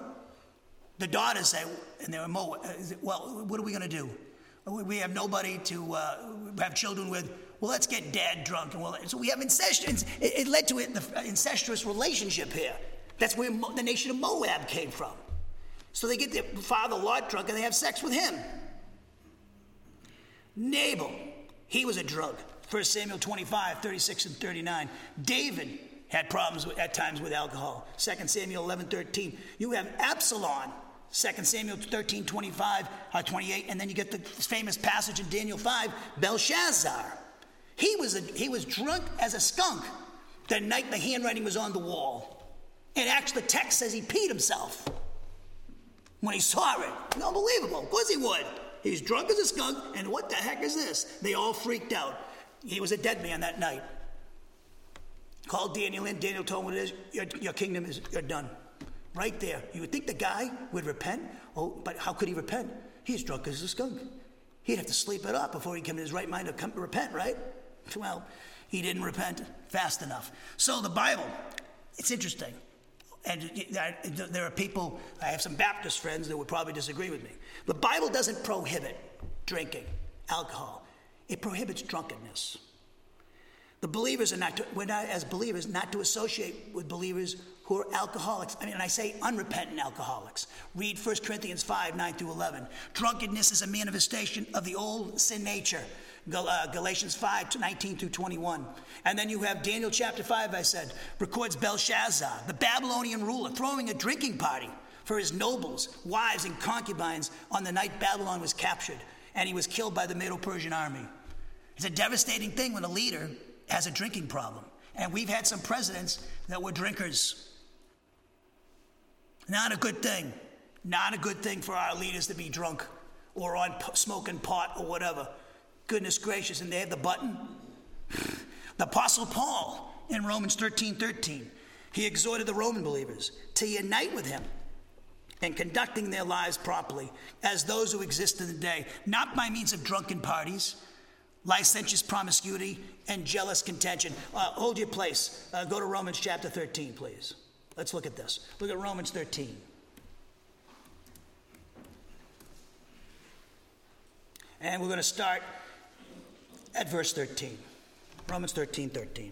the daughters say, and they're, well, what are we going to do? We have nobody to uh, have children with well, let's get dad drunk. And well, so we have incestuous, it, led to an incestuous relationship here. That's where the nation of Moab came from. So they get their father Lot drunk and they have sex with him. Nabal, he was a drug. 1 Samuel 25, 36 and 39. David had problems with, at times with alcohol. 2 Samuel 11, 13. You have Absalom, 2 Samuel 13, 25, uh, 28. And then you get the famous passage in Daniel 5, Belshazzar. He was, a, he was drunk as a skunk the night the handwriting was on the wall. And actually, the text says he peed himself when he saw it. Unbelievable. Of course he would. He's drunk as a skunk, and what the heck is this? They all freaked out. He was a dead man that night. Called Daniel in. Daniel told him what it is. Your, your kingdom is you're done. Right there. You would think the guy would repent. Oh, but how could he repent? He's drunk as a skunk. He'd have to sleep it up before he came in his right mind to come to repent, right? Well, he didn't repent fast enough. So the Bible, it's interesting. And there are people, I have some Baptist friends that would probably disagree with me. The Bible doesn't prohibit drinking alcohol, it prohibits drunkenness. The believers are not, to, we're not, as believers, not to associate with believers who are alcoholics. I mean, and I say unrepentant alcoholics. Read 1 Corinthians 5 9 through 11. Drunkenness is a manifestation of the old sin nature. Uh, Galatians 5 19 through 21. And then you have Daniel chapter 5, I said, records Belshazzar, the Babylonian ruler, throwing a drinking party for his nobles, wives, and concubines on the night Babylon was captured, and he was killed by the Medo Persian army. It's a devastating thing when a leader has a drinking problem. And we've had some presidents that were drinkers. Not a good thing. Not a good thing for our leaders to be drunk or on smoking pot or whatever. Goodness gracious, and they have the button. (sighs) The Apostle Paul in Romans 13 13, he exhorted the Roman believers to unite with him in conducting their lives properly as those who exist in the day, not by means of drunken parties, licentious promiscuity, and jealous contention. Uh, hold your place. Uh, go to Romans chapter 13, please. Let's look at this. Look at Romans 13. And we're going to start at verse 13. Romans 13 13.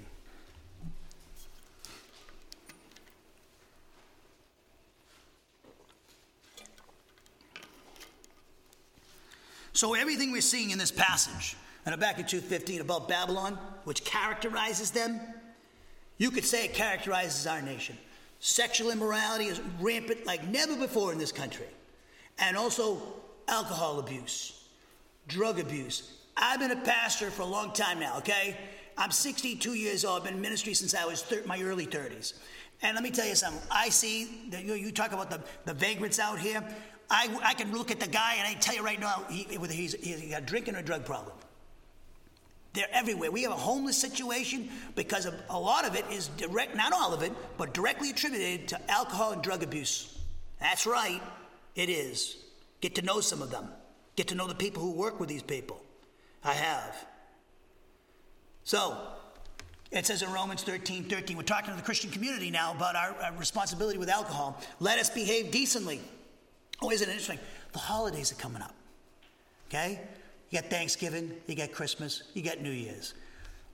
So everything we're seeing in this passage, and Habakkuk 2.15 about Babylon, which characterizes them, you could say it characterizes our nation. Sexual immorality is rampant like never before in this country. And also alcohol abuse, drug abuse, I've been a pastor for a long time now, okay? I'm 62 years old. I've been in ministry since I was thir- my early 30s. And let me tell you something. I see that you, you talk about the, the vagrants out here. I, I can look at the guy and I tell you right now he, whether he's, he's got a drinking or drug problem. They're everywhere. We have a homeless situation because of, a lot of it is direct, not all of it, but directly attributed to alcohol and drug abuse. That's right, it is. Get to know some of them, get to know the people who work with these people. I have. So, it says in Romans 13 13, we're talking to the Christian community now about our, our responsibility with alcohol. Let us behave decently. Oh, isn't it interesting? The holidays are coming up. Okay? You got Thanksgiving, you got Christmas, you got New Year's.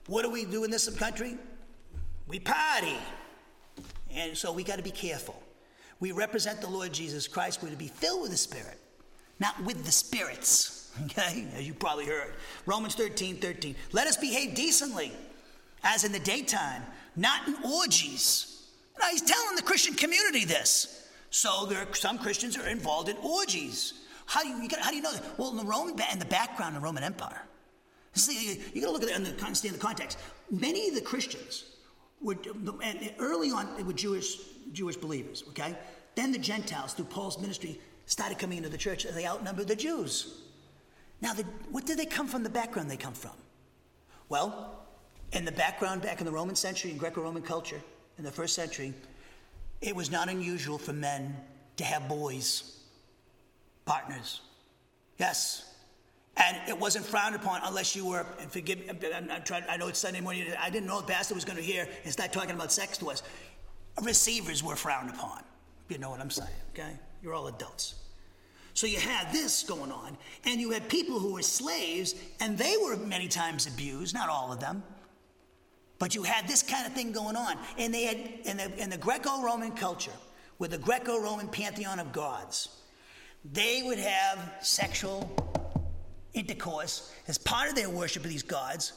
What do we do in this country? We party. And so we got to be careful. We represent the Lord Jesus Christ. We're to be filled with the Spirit, not with the spirits. (laughs) Okay, as you probably heard. Romans 13 13. Let us behave decently, as in the daytime, not in orgies. Now, he's telling the Christian community this. So there some Christians are involved in orgies. How do you, you got, how do you know that? Well, in the Roman in the background of the Roman Empire, you, got to look at it and understand the context. Many of the Christians were and early on they were Jewish Jewish believers. Okay, then the Gentiles through Paul's ministry started coming into the church, and they outnumbered the Jews. Now, the, what did they come from? The background they come from? Well, in the background back in the Roman century, in Greco Roman culture, in the first century, it was not unusual for men to have boys, partners. Yes. And it wasn't frowned upon unless you were, and forgive me, I'm, I'm trying, I know it's Sunday morning, I didn't know the pastor was going to hear and start talking about sex to us. Receivers were frowned upon. You know what I'm saying, okay? You're all adults. So you had this going on, and you had people who were slaves, and they were many times abused, not all of them. But you had this kind of thing going on. And they had, in the, in the Greco Roman culture, with the Greco Roman pantheon of gods, they would have sexual intercourse as part of their worship of these gods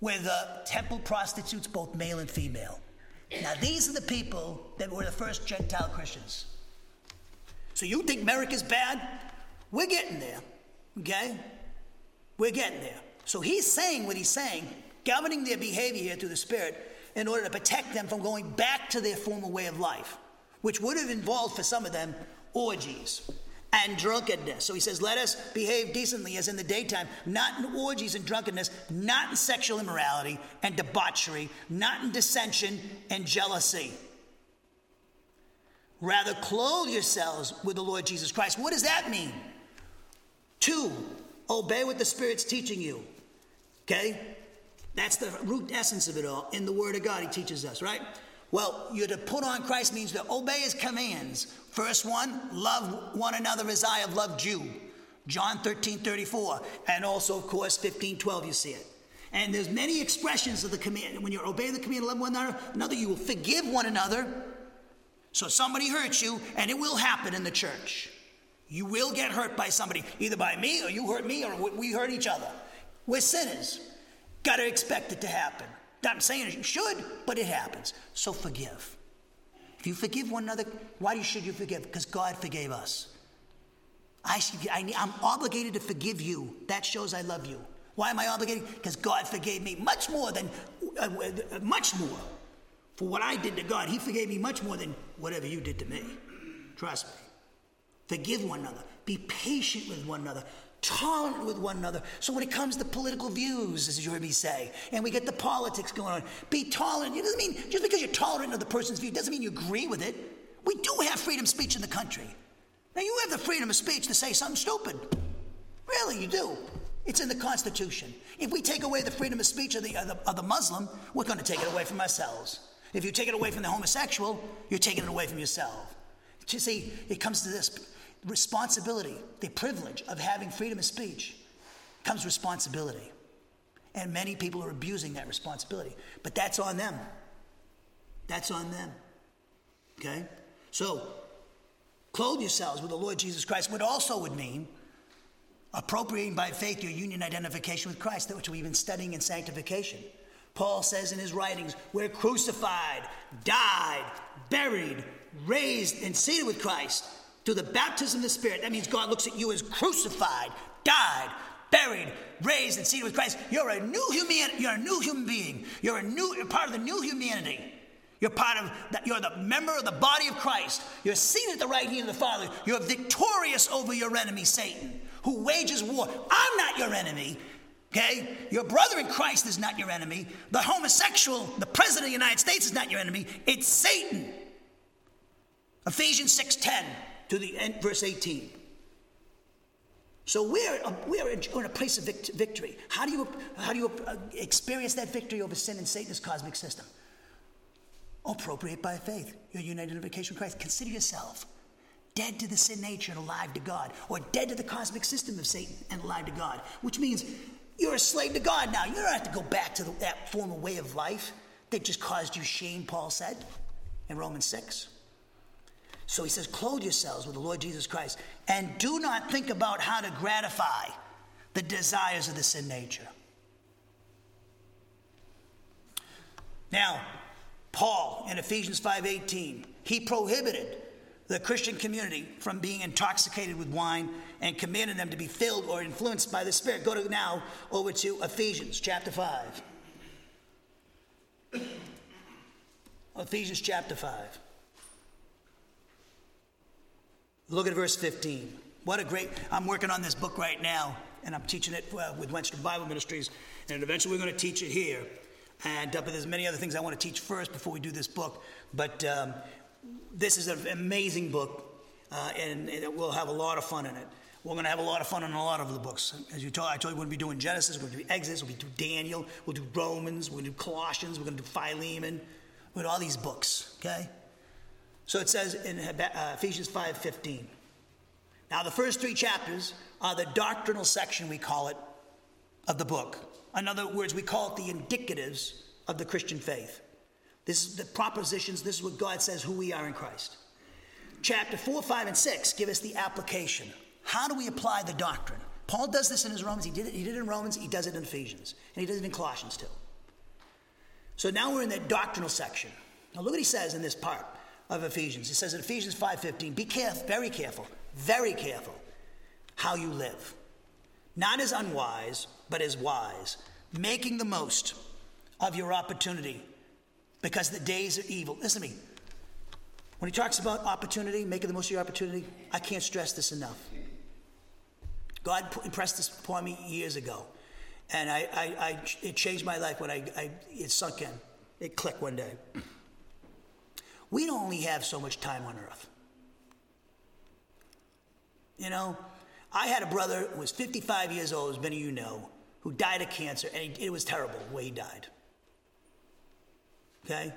with uh, temple prostitutes, both male and female. Now, these are the people that were the first Gentile Christians. So you think America's bad? We're getting there, okay? We're getting there. So he's saying what he's saying, governing their behavior here through the Spirit in order to protect them from going back to their former way of life, which would have involved for some of them orgies and drunkenness. So he says, Let us behave decently as in the daytime, not in orgies and drunkenness, not in sexual immorality and debauchery, not in dissension and jealousy. Rather, clothe yourselves with the Lord Jesus Christ. What does that mean? Two, obey what the Spirit's teaching you. Okay? That's the root essence of it all. In the Word of God, He teaches us, right? Well, you're to put on Christ means to obey His commands. First one, love one another as I have loved you. John 13, 34. And also, of course, 15, 12, you see it. And there's many expressions of the command. When you're obeying the command love one another, you will forgive one another. So somebody hurts you, and it will happen in the church. You will get hurt by somebody, either by me, or you hurt me, or we hurt each other. We're sinners. Got to expect it to happen. Not saying you should, but it happens. So forgive. If you forgive one another, why should you forgive? Because God forgave us. I, should, I, I'm obligated to forgive you. That shows I love you. Why am I obligated? Because God forgave me much more than, uh, uh, much more for what I did to God. He forgave me much more than whatever you did to me. Trust me. Forgive one another. Be patient with one another. Tolerant with one another. So when it comes to political views, as you heard me say, and we get the politics going on, be tolerant. It doesn't mean just because you're tolerant of the person's view doesn't mean you agree with it. We do have freedom of speech in the country. Now you have the freedom of speech to say something stupid. Really, you do. It's in the Constitution. If we take away the freedom of speech of the, of the, of the Muslim, we're going to take it away from ourselves. If you take it away from the homosexual, you're taking it away from yourself. You see, it comes to this responsibility, the privilege of having freedom of speech comes responsibility. And many people are abusing that responsibility. But that's on them. That's on them. Okay? So, clothe yourselves with the Lord Jesus Christ, what also would mean appropriating by faith your union identification with Christ, which we've been studying in sanctification. Paul says in his writings, we're crucified, died, buried, raised, and seated with Christ through the baptism of the Spirit. That means God looks at you as crucified, died, buried, raised, and seated with Christ. You're a new human. You're a new human being. You're a new. You're part of the new humanity. You're part of. The, you're the member of the body of Christ. You're seated at the right hand of the Father. You're victorious over your enemy, Satan who wages war. I'm not your enemy. Okay? Your brother in Christ is not your enemy. The homosexual, the president of the United States is not your enemy. It's Satan. Ephesians 6:10 to the end, verse 18. So we're, we're in a place of victory. How do you, how do you uh, experience that victory over sin and Satan's cosmic system? Appropriate by faith. Your united identification with Christ. Consider yourself dead to the sin nature and alive to God, or dead to the cosmic system of Satan and alive to God, which means you're a slave to God now. You don't have to go back to the, that former way of life that just caused you shame, Paul said in Romans 6. So he says, Clothe yourselves with the Lord Jesus Christ and do not think about how to gratify the desires of the sin nature. Now, Paul in Ephesians 5:18, he prohibited the Christian community from being intoxicated with wine and commanded them to be filled or influenced by the Spirit. Go to now over to Ephesians chapter 5. Ephesians chapter 5. Look at verse 15. What a great, I'm working on this book right now, and I'm teaching it uh, with Wenstrom Bible Ministries, and eventually we're going to teach it here. And uh, but there's many other things I want to teach first before we do this book. But um, this is an amazing book, uh, and, and, we'll have a lot of fun in it. We're going to have a lot of fun in a lot of the books. As you told, I told you, we're going to be doing Genesis, we're going to do Exodus, we'll do Daniel, we'll do Romans, we'll do Colossians, we're going to do Philemon, we're going to do all these books, okay? So it says in uh, Ephesians 5.15. Now, the first three chapters are the doctrinal section, we call it, of the book. In other words, we call it the indicatives of the Christian faith. This is the propositions, this is what God says who we are in Christ. Chapter 4, 5, and 6 give us the application. How do we apply the doctrine? Paul does this in his Romans. He did it, he did it in Romans, he does it in Ephesians, and he does it in Colossians too. So now we're in that doctrinal section. Now look what he says in this part of Ephesians. He says in Ephesians 5:15, be careful, very careful, very careful how you live. Not as unwise, but as wise, making the most of your opportunity because the days are evil. Listen to me. When he talks about opportunity, making the most of your opportunity, I can't stress this enough. God impressed this upon me years ago, and I, I, I it changed my life when I, I, it sunk in. It clicked one day. We don't only have so much time on earth. You know, I had a brother who was 55 years old, as many of you know, who died of cancer, and it was terrible the way he died. Okay?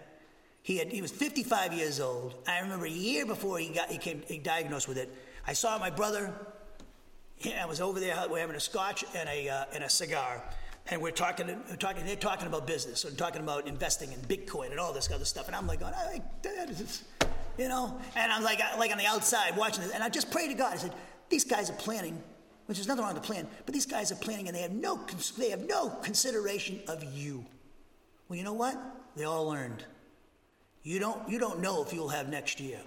He, had, he was 55 years old. I remember a year before he got he came he diagnosed with it. I saw my brother. I was over there. We were having a scotch and a uh, and a cigar, and we're talking, we're talking, they're talking about business, and talking about investing in Bitcoin and all this other stuff, and I'm like, going, I, you know, and I'm like, like on the outside watching this, and I just pray to God. I said, these guys are planning, which is nothing wrong with the plan, but these guys are planning, and they have no, they have no consideration of you. Well, you know what? They all learned. You don't, you don't know if you'll have next year.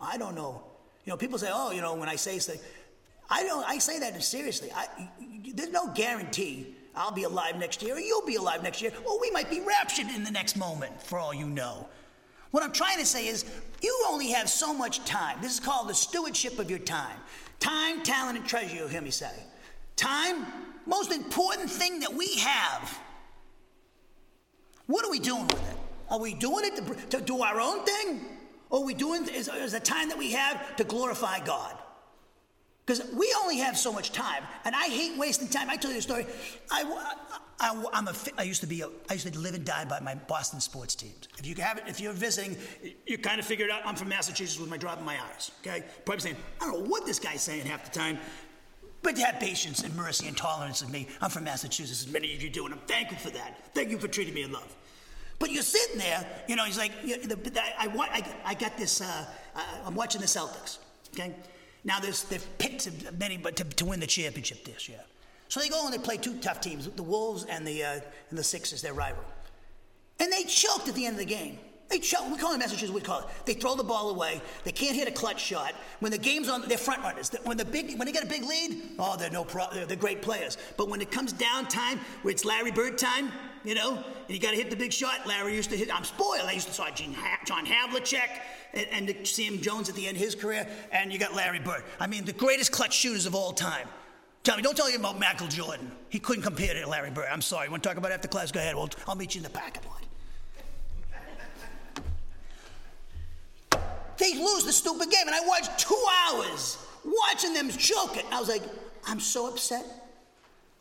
I don't know. You know, people say, oh, you know, when I say something, I don't. I say that seriously. I, there's no guarantee I'll be alive next year, or you'll be alive next year, or we might be raptured in the next moment, for all you know. What I'm trying to say is, you only have so much time. This is called the stewardship of your time. Time, talent, and treasure, you'll hear me say. Time, most important thing that we have. What are we doing with it? Are we doing it to, to do our own thing? Or are we doing is, is the time that we have to glorify God? Because we only have so much time, and I hate wasting time. I tell you a story. I, I, I'm a, I used to be, a, I used to live and die by my Boston sports teams. If you have it, if you're visiting, you kind of figure it out. I'm from Massachusetts with my drop in my eyes. Okay, probably saying, I don't know what this guy's saying half the time, but to have patience and mercy and tolerance of me. I'm from Massachusetts, as many of you do, and I'm thankful for that. Thank you for treating me in love. But you're sitting there, you know. He's like, I, I, I got this. Uh, uh, I'm watching the Celtics. Okay now there's they've picked many, but to, to, win the championship this year. So they go and they play two tough teams, the Wolves and the uh, and the Sixers, their rival, and they choked at the end of the game. They choke. We call them messages. We call it. They throw the ball away. They can't hit a clutch shot. When the game's on, they're front runners. When the big, when they get a big lead, oh, they're no pro. They're, they're great players. But when it comes down time, where it's Larry Bird time, you know, and you got to hit the big shot. Larry used to hit. I'm spoiled. I used to saw John Havlicek and, and Sam Jones at the end of his career, and you got Larry Bird. I mean, the greatest clutch shooters of all time. Tell me, don't tell me about Michael Jordan. He couldn't compare to Larry Bird. I'm sorry. You want to talk about after class? Go ahead. Well, I'll meet you in the parking lot. They lose the stupid game, and I watched two hours watching them choke it. I was like, I'm so upset.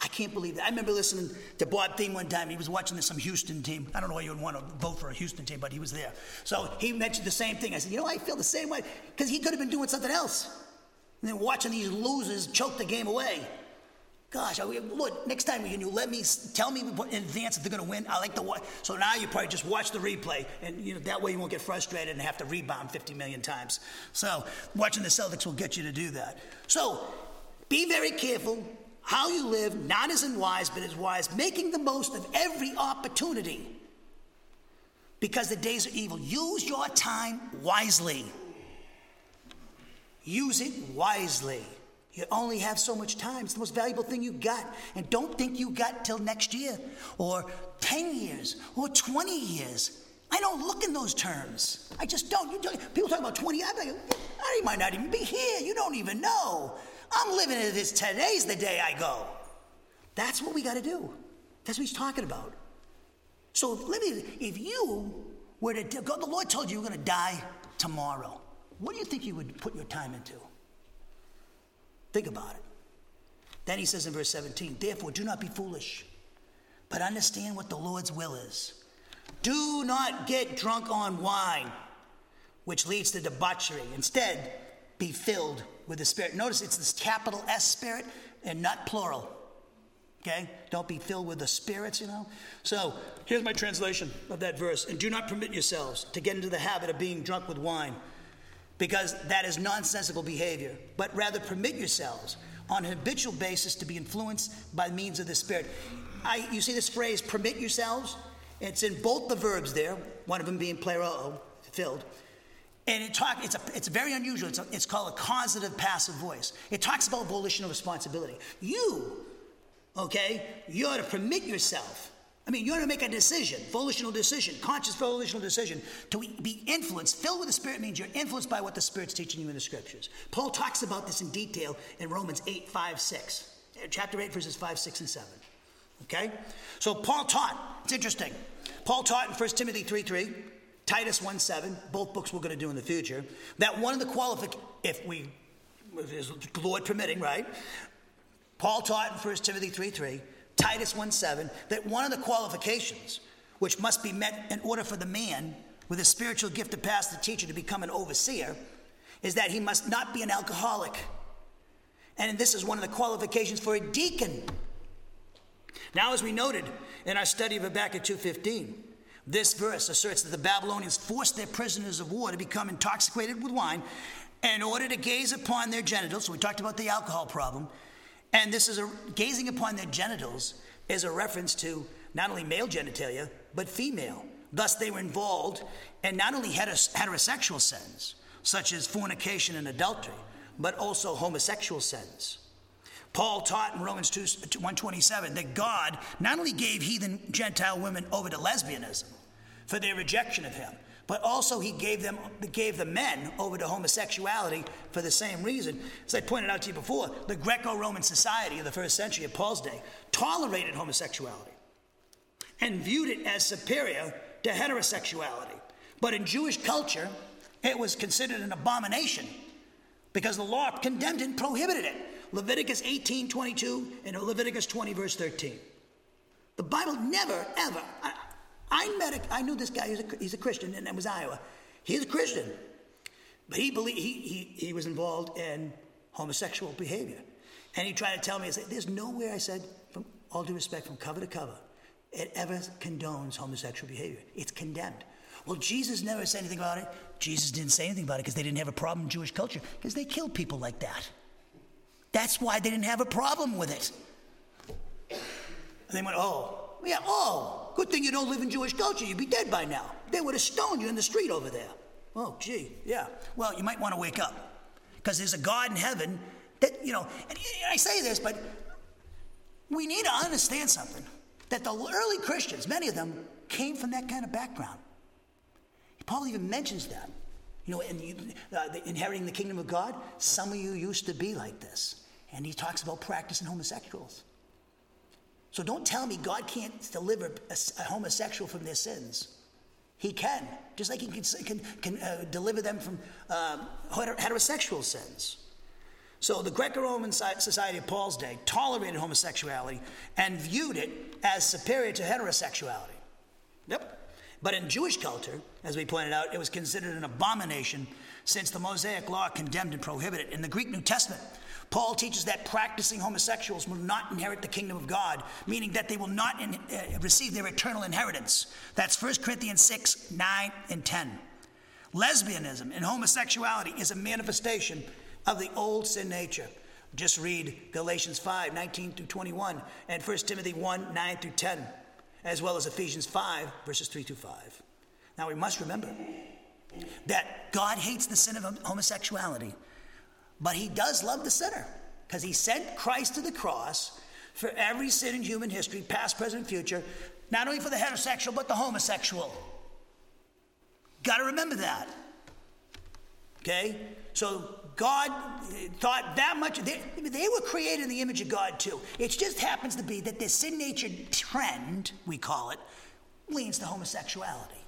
I can't believe that. I remember listening to Bob Thieme one time. He was watching this some Houston team. I don't know why you would want to vote for a Houston team, but he was there. So he mentioned the same thing. I said, you know, I feel the same way because he could have been doing something else. And then watching these losers choke the game away. Gosh, I, Lord, next time can you let me tell me in advance if they're going to win? I like to watch. So now you probably just watch the replay, and you know that way you won't get frustrated and have to rebound 50 million times. So watching the Celtics will get you to do that. So be very careful how you live, not as unwise, but as wise, making the most of every opportunity. Because the days are evil. Use your time wisely. Use it wisely. You only have so much time. It's the most valuable thing you got. And don't think you got till next year or 10 years or 20 years. I don't look in those terms. I just don't. You don't. People talk about 20. I'm like, I might not even be here. You don't even know. I'm living in this. Today's the day I go. That's what we got to do. That's what he's talking about. So let me, if you were to, God, the Lord told you you're going to die tomorrow, what do you think you would put your time into? Think about it. Then he says in verse 17, therefore do not be foolish, but understand what the Lord's will is. Do not get drunk on wine, which leads to debauchery. Instead, be filled with the Spirit. Notice it's this capital S Spirit and not plural. Okay? Don't be filled with the spirits, you know? So here's my translation of that verse. And do not permit yourselves to get into the habit of being drunk with wine, because that is nonsensical behavior, but rather permit yourselves on a habitual basis to be influenced by means of the Spirit. I, you see this phrase, permit yourselves? It's in both the verbs there, one of them being pleroo, filled, and it talk, it's, a, it's very unusual. It's, a, it's called a causative passive voice. It talks about volitional responsibility. You, okay, you ought to permit yourself. I mean, you ought to make a decision, volitional decision, conscious volitional decision, to be influenced. Filled with the Spirit means you're influenced by what the Spirit's teaching you in the Scriptures. Paul talks about this in detail in Romans 8, 5, 6. Uh, chapter 8, verses 5, 6, and 7. Okay? So Paul taught, it's interesting. Paul taught in 1 Timothy 3, 3 Titus 1 7, both books we're going to do in the future, that one of the qualifications, if we, if Lord permitting, right? Paul taught in 1 Timothy 3 3, Titus 1 7, that one of the qualifications which must be met in order for the man with a spiritual gift to pass the teacher to become an overseer is that he must not be an alcoholic. And this is one of the qualifications for a deacon. Now, as we noted in our study of Habakkuk 2.15, this verse asserts that the Babylonians forced their prisoners of war to become intoxicated with wine in order to gaze upon their genitals. So we talked about the alcohol problem. And this is a gazing upon their genitals is a reference to not only male genitalia, but female. Thus, they were involved in not only heterosexual sins, such as fornication and adultery, but also homosexual sins. Paul taught in Romans 2, 127 that God not only gave heathen Gentile women over to lesbianism for their rejection of him, but also he gave them gave the men over to homosexuality for the same reason. As I pointed out to you before, the Greco-Roman society of the first century of Paul's day tolerated homosexuality and viewed it as superior to heterosexuality. But in Jewish culture, it was considered an abomination because the law condemned and prohibited it. Leviticus 18 22 and Leviticus 20, verse 13. The Bible never, ever. I, I met a, I knew this guy, he's a, he's a Christian, and that was Iowa. He's a Christian, but he, believed, he, he, he was involved in homosexual behavior. And he tried to tell me, I said, there's nowhere, I said, from all due respect, from cover to cover, it ever condones homosexual behavior. It's condemned. Well, Jesus never said anything about it. Jesus didn't say anything about it because they didn't have a problem in Jewish culture because they killed people like that. That's why they didn't have a problem with it. And they went, oh, yeah, oh, good thing you don't live in Jewish culture. You'd be dead by now. They would have stoned you in the street over there. Oh, gee, yeah. Well, you might want to wake up because there's a God in heaven that, you know, and I say this, but we need to understand something that the early Christians, many of them, came from that kind of background. Paul even mentions that. You know, in, uh, inheriting the kingdom of God, some of you used to be like this. And he talks about practicing homosexuals. So don't tell me God can't deliver a, homosexual from their sins. He can, just like he can, can, can uh, deliver them from uh, heterosexual sins. So the Greco Roman society of Paul's day tolerated homosexuality and viewed it as superior to heterosexuality. Yep. But in Jewish culture, as we pointed out, it was considered an abomination since the Mosaic law condemned and prohibited. In the Greek New Testament, Paul teaches that practicing homosexuals will not inherit the kingdom of God, meaning that they will not in, uh, receive their eternal inheritance. That's 1 Corinthians 6, 9, and 10. Lesbianism and homosexuality is a manifestation of the old sin nature. Just read Galatians 5, 19 through 21, and 1 Timothy 1, 9 through 10 as well as Ephesians 5, verses 3 to 5. Now we must remember that God hates the sin of homosexuality, but he does love the sinner because he sent Christ to the cross for every sin in human history, past, present, future, not only for the heterosexual, but the homosexual. Got to remember that. Okay? So God eh, thought that much. They, they, were created in the image of God too. It just happens to be that this sin nature trend, we call it, leans to homosexuality.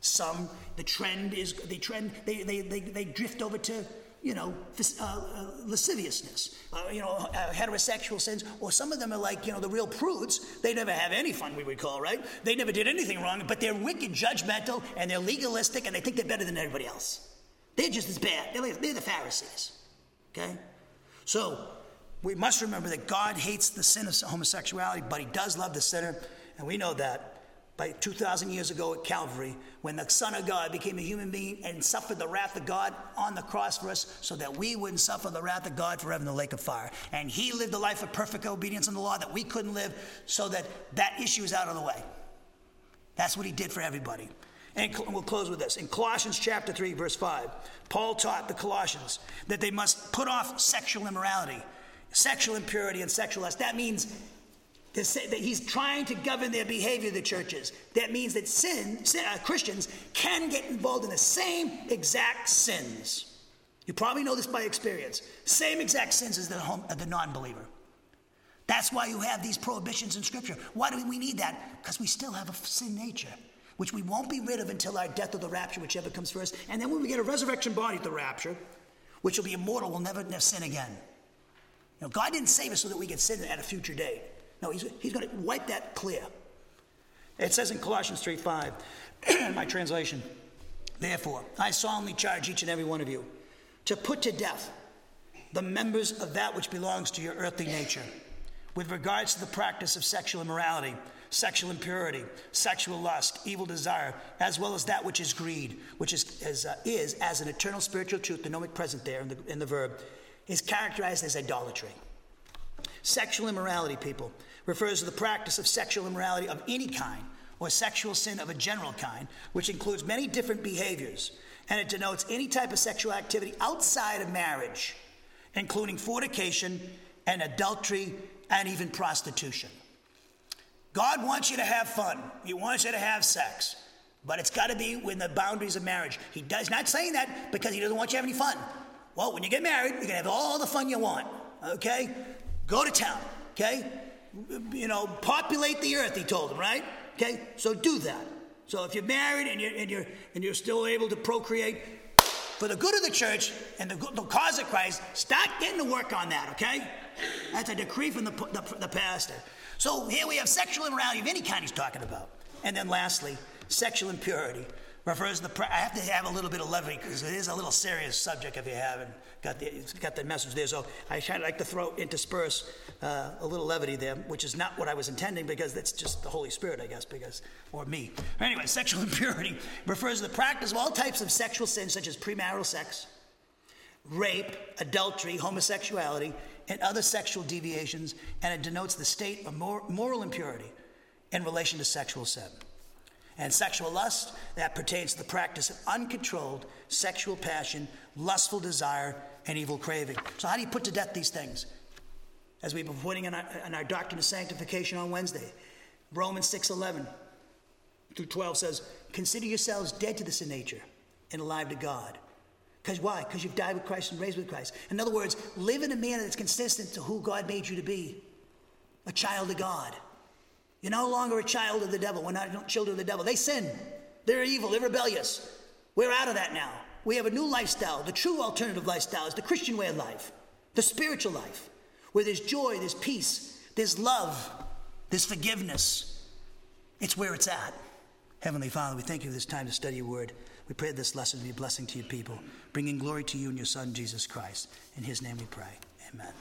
Some, the trend is, the trend, they, they, they, they drift over to, you know, uh, uh, lasciviousness, uh, you know, uh, heterosexual sins, or some of them are like, you know, the real prudes. They never have any fun, we would call, right? They never did anything wrong, but they're wicked, judgmental, and they're legalistic, and they think they're better than everybody else. They're just as bad. They're, they're the Pharisees. Okay? So we must remember that God hates the sin of homosexuality, but he does love the sinner. And we know that by 2,000 years ago at Calvary, when the Son of God became a human being and suffered the wrath of God on the cross for us so that we wouldn't suffer the wrath of God forever in the lake of fire. And he lived a life of perfect obedience in the law that we couldn't live so that that issue is out of the way. That's what he did for everybody. And we'll close with this. In Colossians chapter 3, verse 5, Paul taught the Colossians that they must put off sexual immorality, sexual impurity, and sexual lust. That means that he's trying to govern their behavior, the churches. That means that sin, sin uh, Christians can get involved in the same exact sins. You probably know this by experience. Same exact sins as the, home, uh, the non believer. That's why you have these prohibitions in Scripture. Why do we need that? Because we still have a sin nature which we won't be rid of until our death or the rapture, whichever comes first. And then when we get a resurrection body at the rapture, which will be immortal, we'll never, never sin again. You know, God didn't save us so that we could sin at a future date. No, He's, he's going to wipe that clear. It says in Colossians 3 5, (clears throat) my translation, Therefore, I solemnly charge each and every one of you to put to death the members of that which belongs to your earthly nature with regards to the practice of sexual immorality, sexual impurity, sexual lust, evil desire, as well as that which is greed, which is, is, uh, is as an eternal spiritual truth, the gnomic present there in the, in the verb, is characterized as idolatry. Sexual immorality, people, refers to the practice of sexual immorality of any kind or sexual sin of a general kind, which includes many different behaviors, and it denotes any type of sexual activity outside of marriage, including fornication and adultery and even prostitution. God wants you to have fun. He wants you to have sex. But it's got to be within the boundaries of marriage. He does not saying that because he doesn't want you to have any fun. Well, when you get married, you can have all the fun you want. Okay? Go to town. Okay? You know, populate the earth, he told him, right? Okay? So do that. So if you're married and you're, and you're, and you're still able to procreate, for the good of the church and the, the cause of Christ, start getting to work on that, okay? That's a decree from the, the, the pastor. So here we have sexual immorality of any kind he's talking about. And then lastly, sexual impurity refers to the. I have to have a little bit of levity because it is a little serious subject if you haven't got the got the message there. So I try to like to throw intersperse uh, a little levity there, which is not what I was intending because that's just the Holy Spirit, I guess, because or me. Anyway, (laughs) sexual impurity refers to the practice of all types of sexual sins such as premarital sex, rape, adultery, homosexuality, and other sexual deviations, and it denotes the state of moral impurity in relation to sexual sin. And sexual lust, that pertains to the practice of uncontrolled sexual passion, lustful desire, and evil craving. So, how do you put to death these things? As we've been pointing in our, in our doctrine of sanctification on Wednesday, Romans 6 11 through 12 says, Consider yourselves dead to this in nature and alive to God. Because why? Because you've died with Christ and raised with Christ. In other words, live in a manner that's consistent to who God made you to be a child of God. You're no longer a child of the devil. We're not children of the devil. They sin, they're evil, they're rebellious. We're out of that now. We have a new lifestyle. The true alternative lifestyle is the Christian way of life, the spiritual life, where there's joy, there's peace, there's love, there's forgiveness. It's where it's at. Heavenly Father, we thank you for this time to study your word. We pray this lesson to be a blessing to your people, bringing glory to you and your Son, Jesus Christ. In his name we pray. Amen.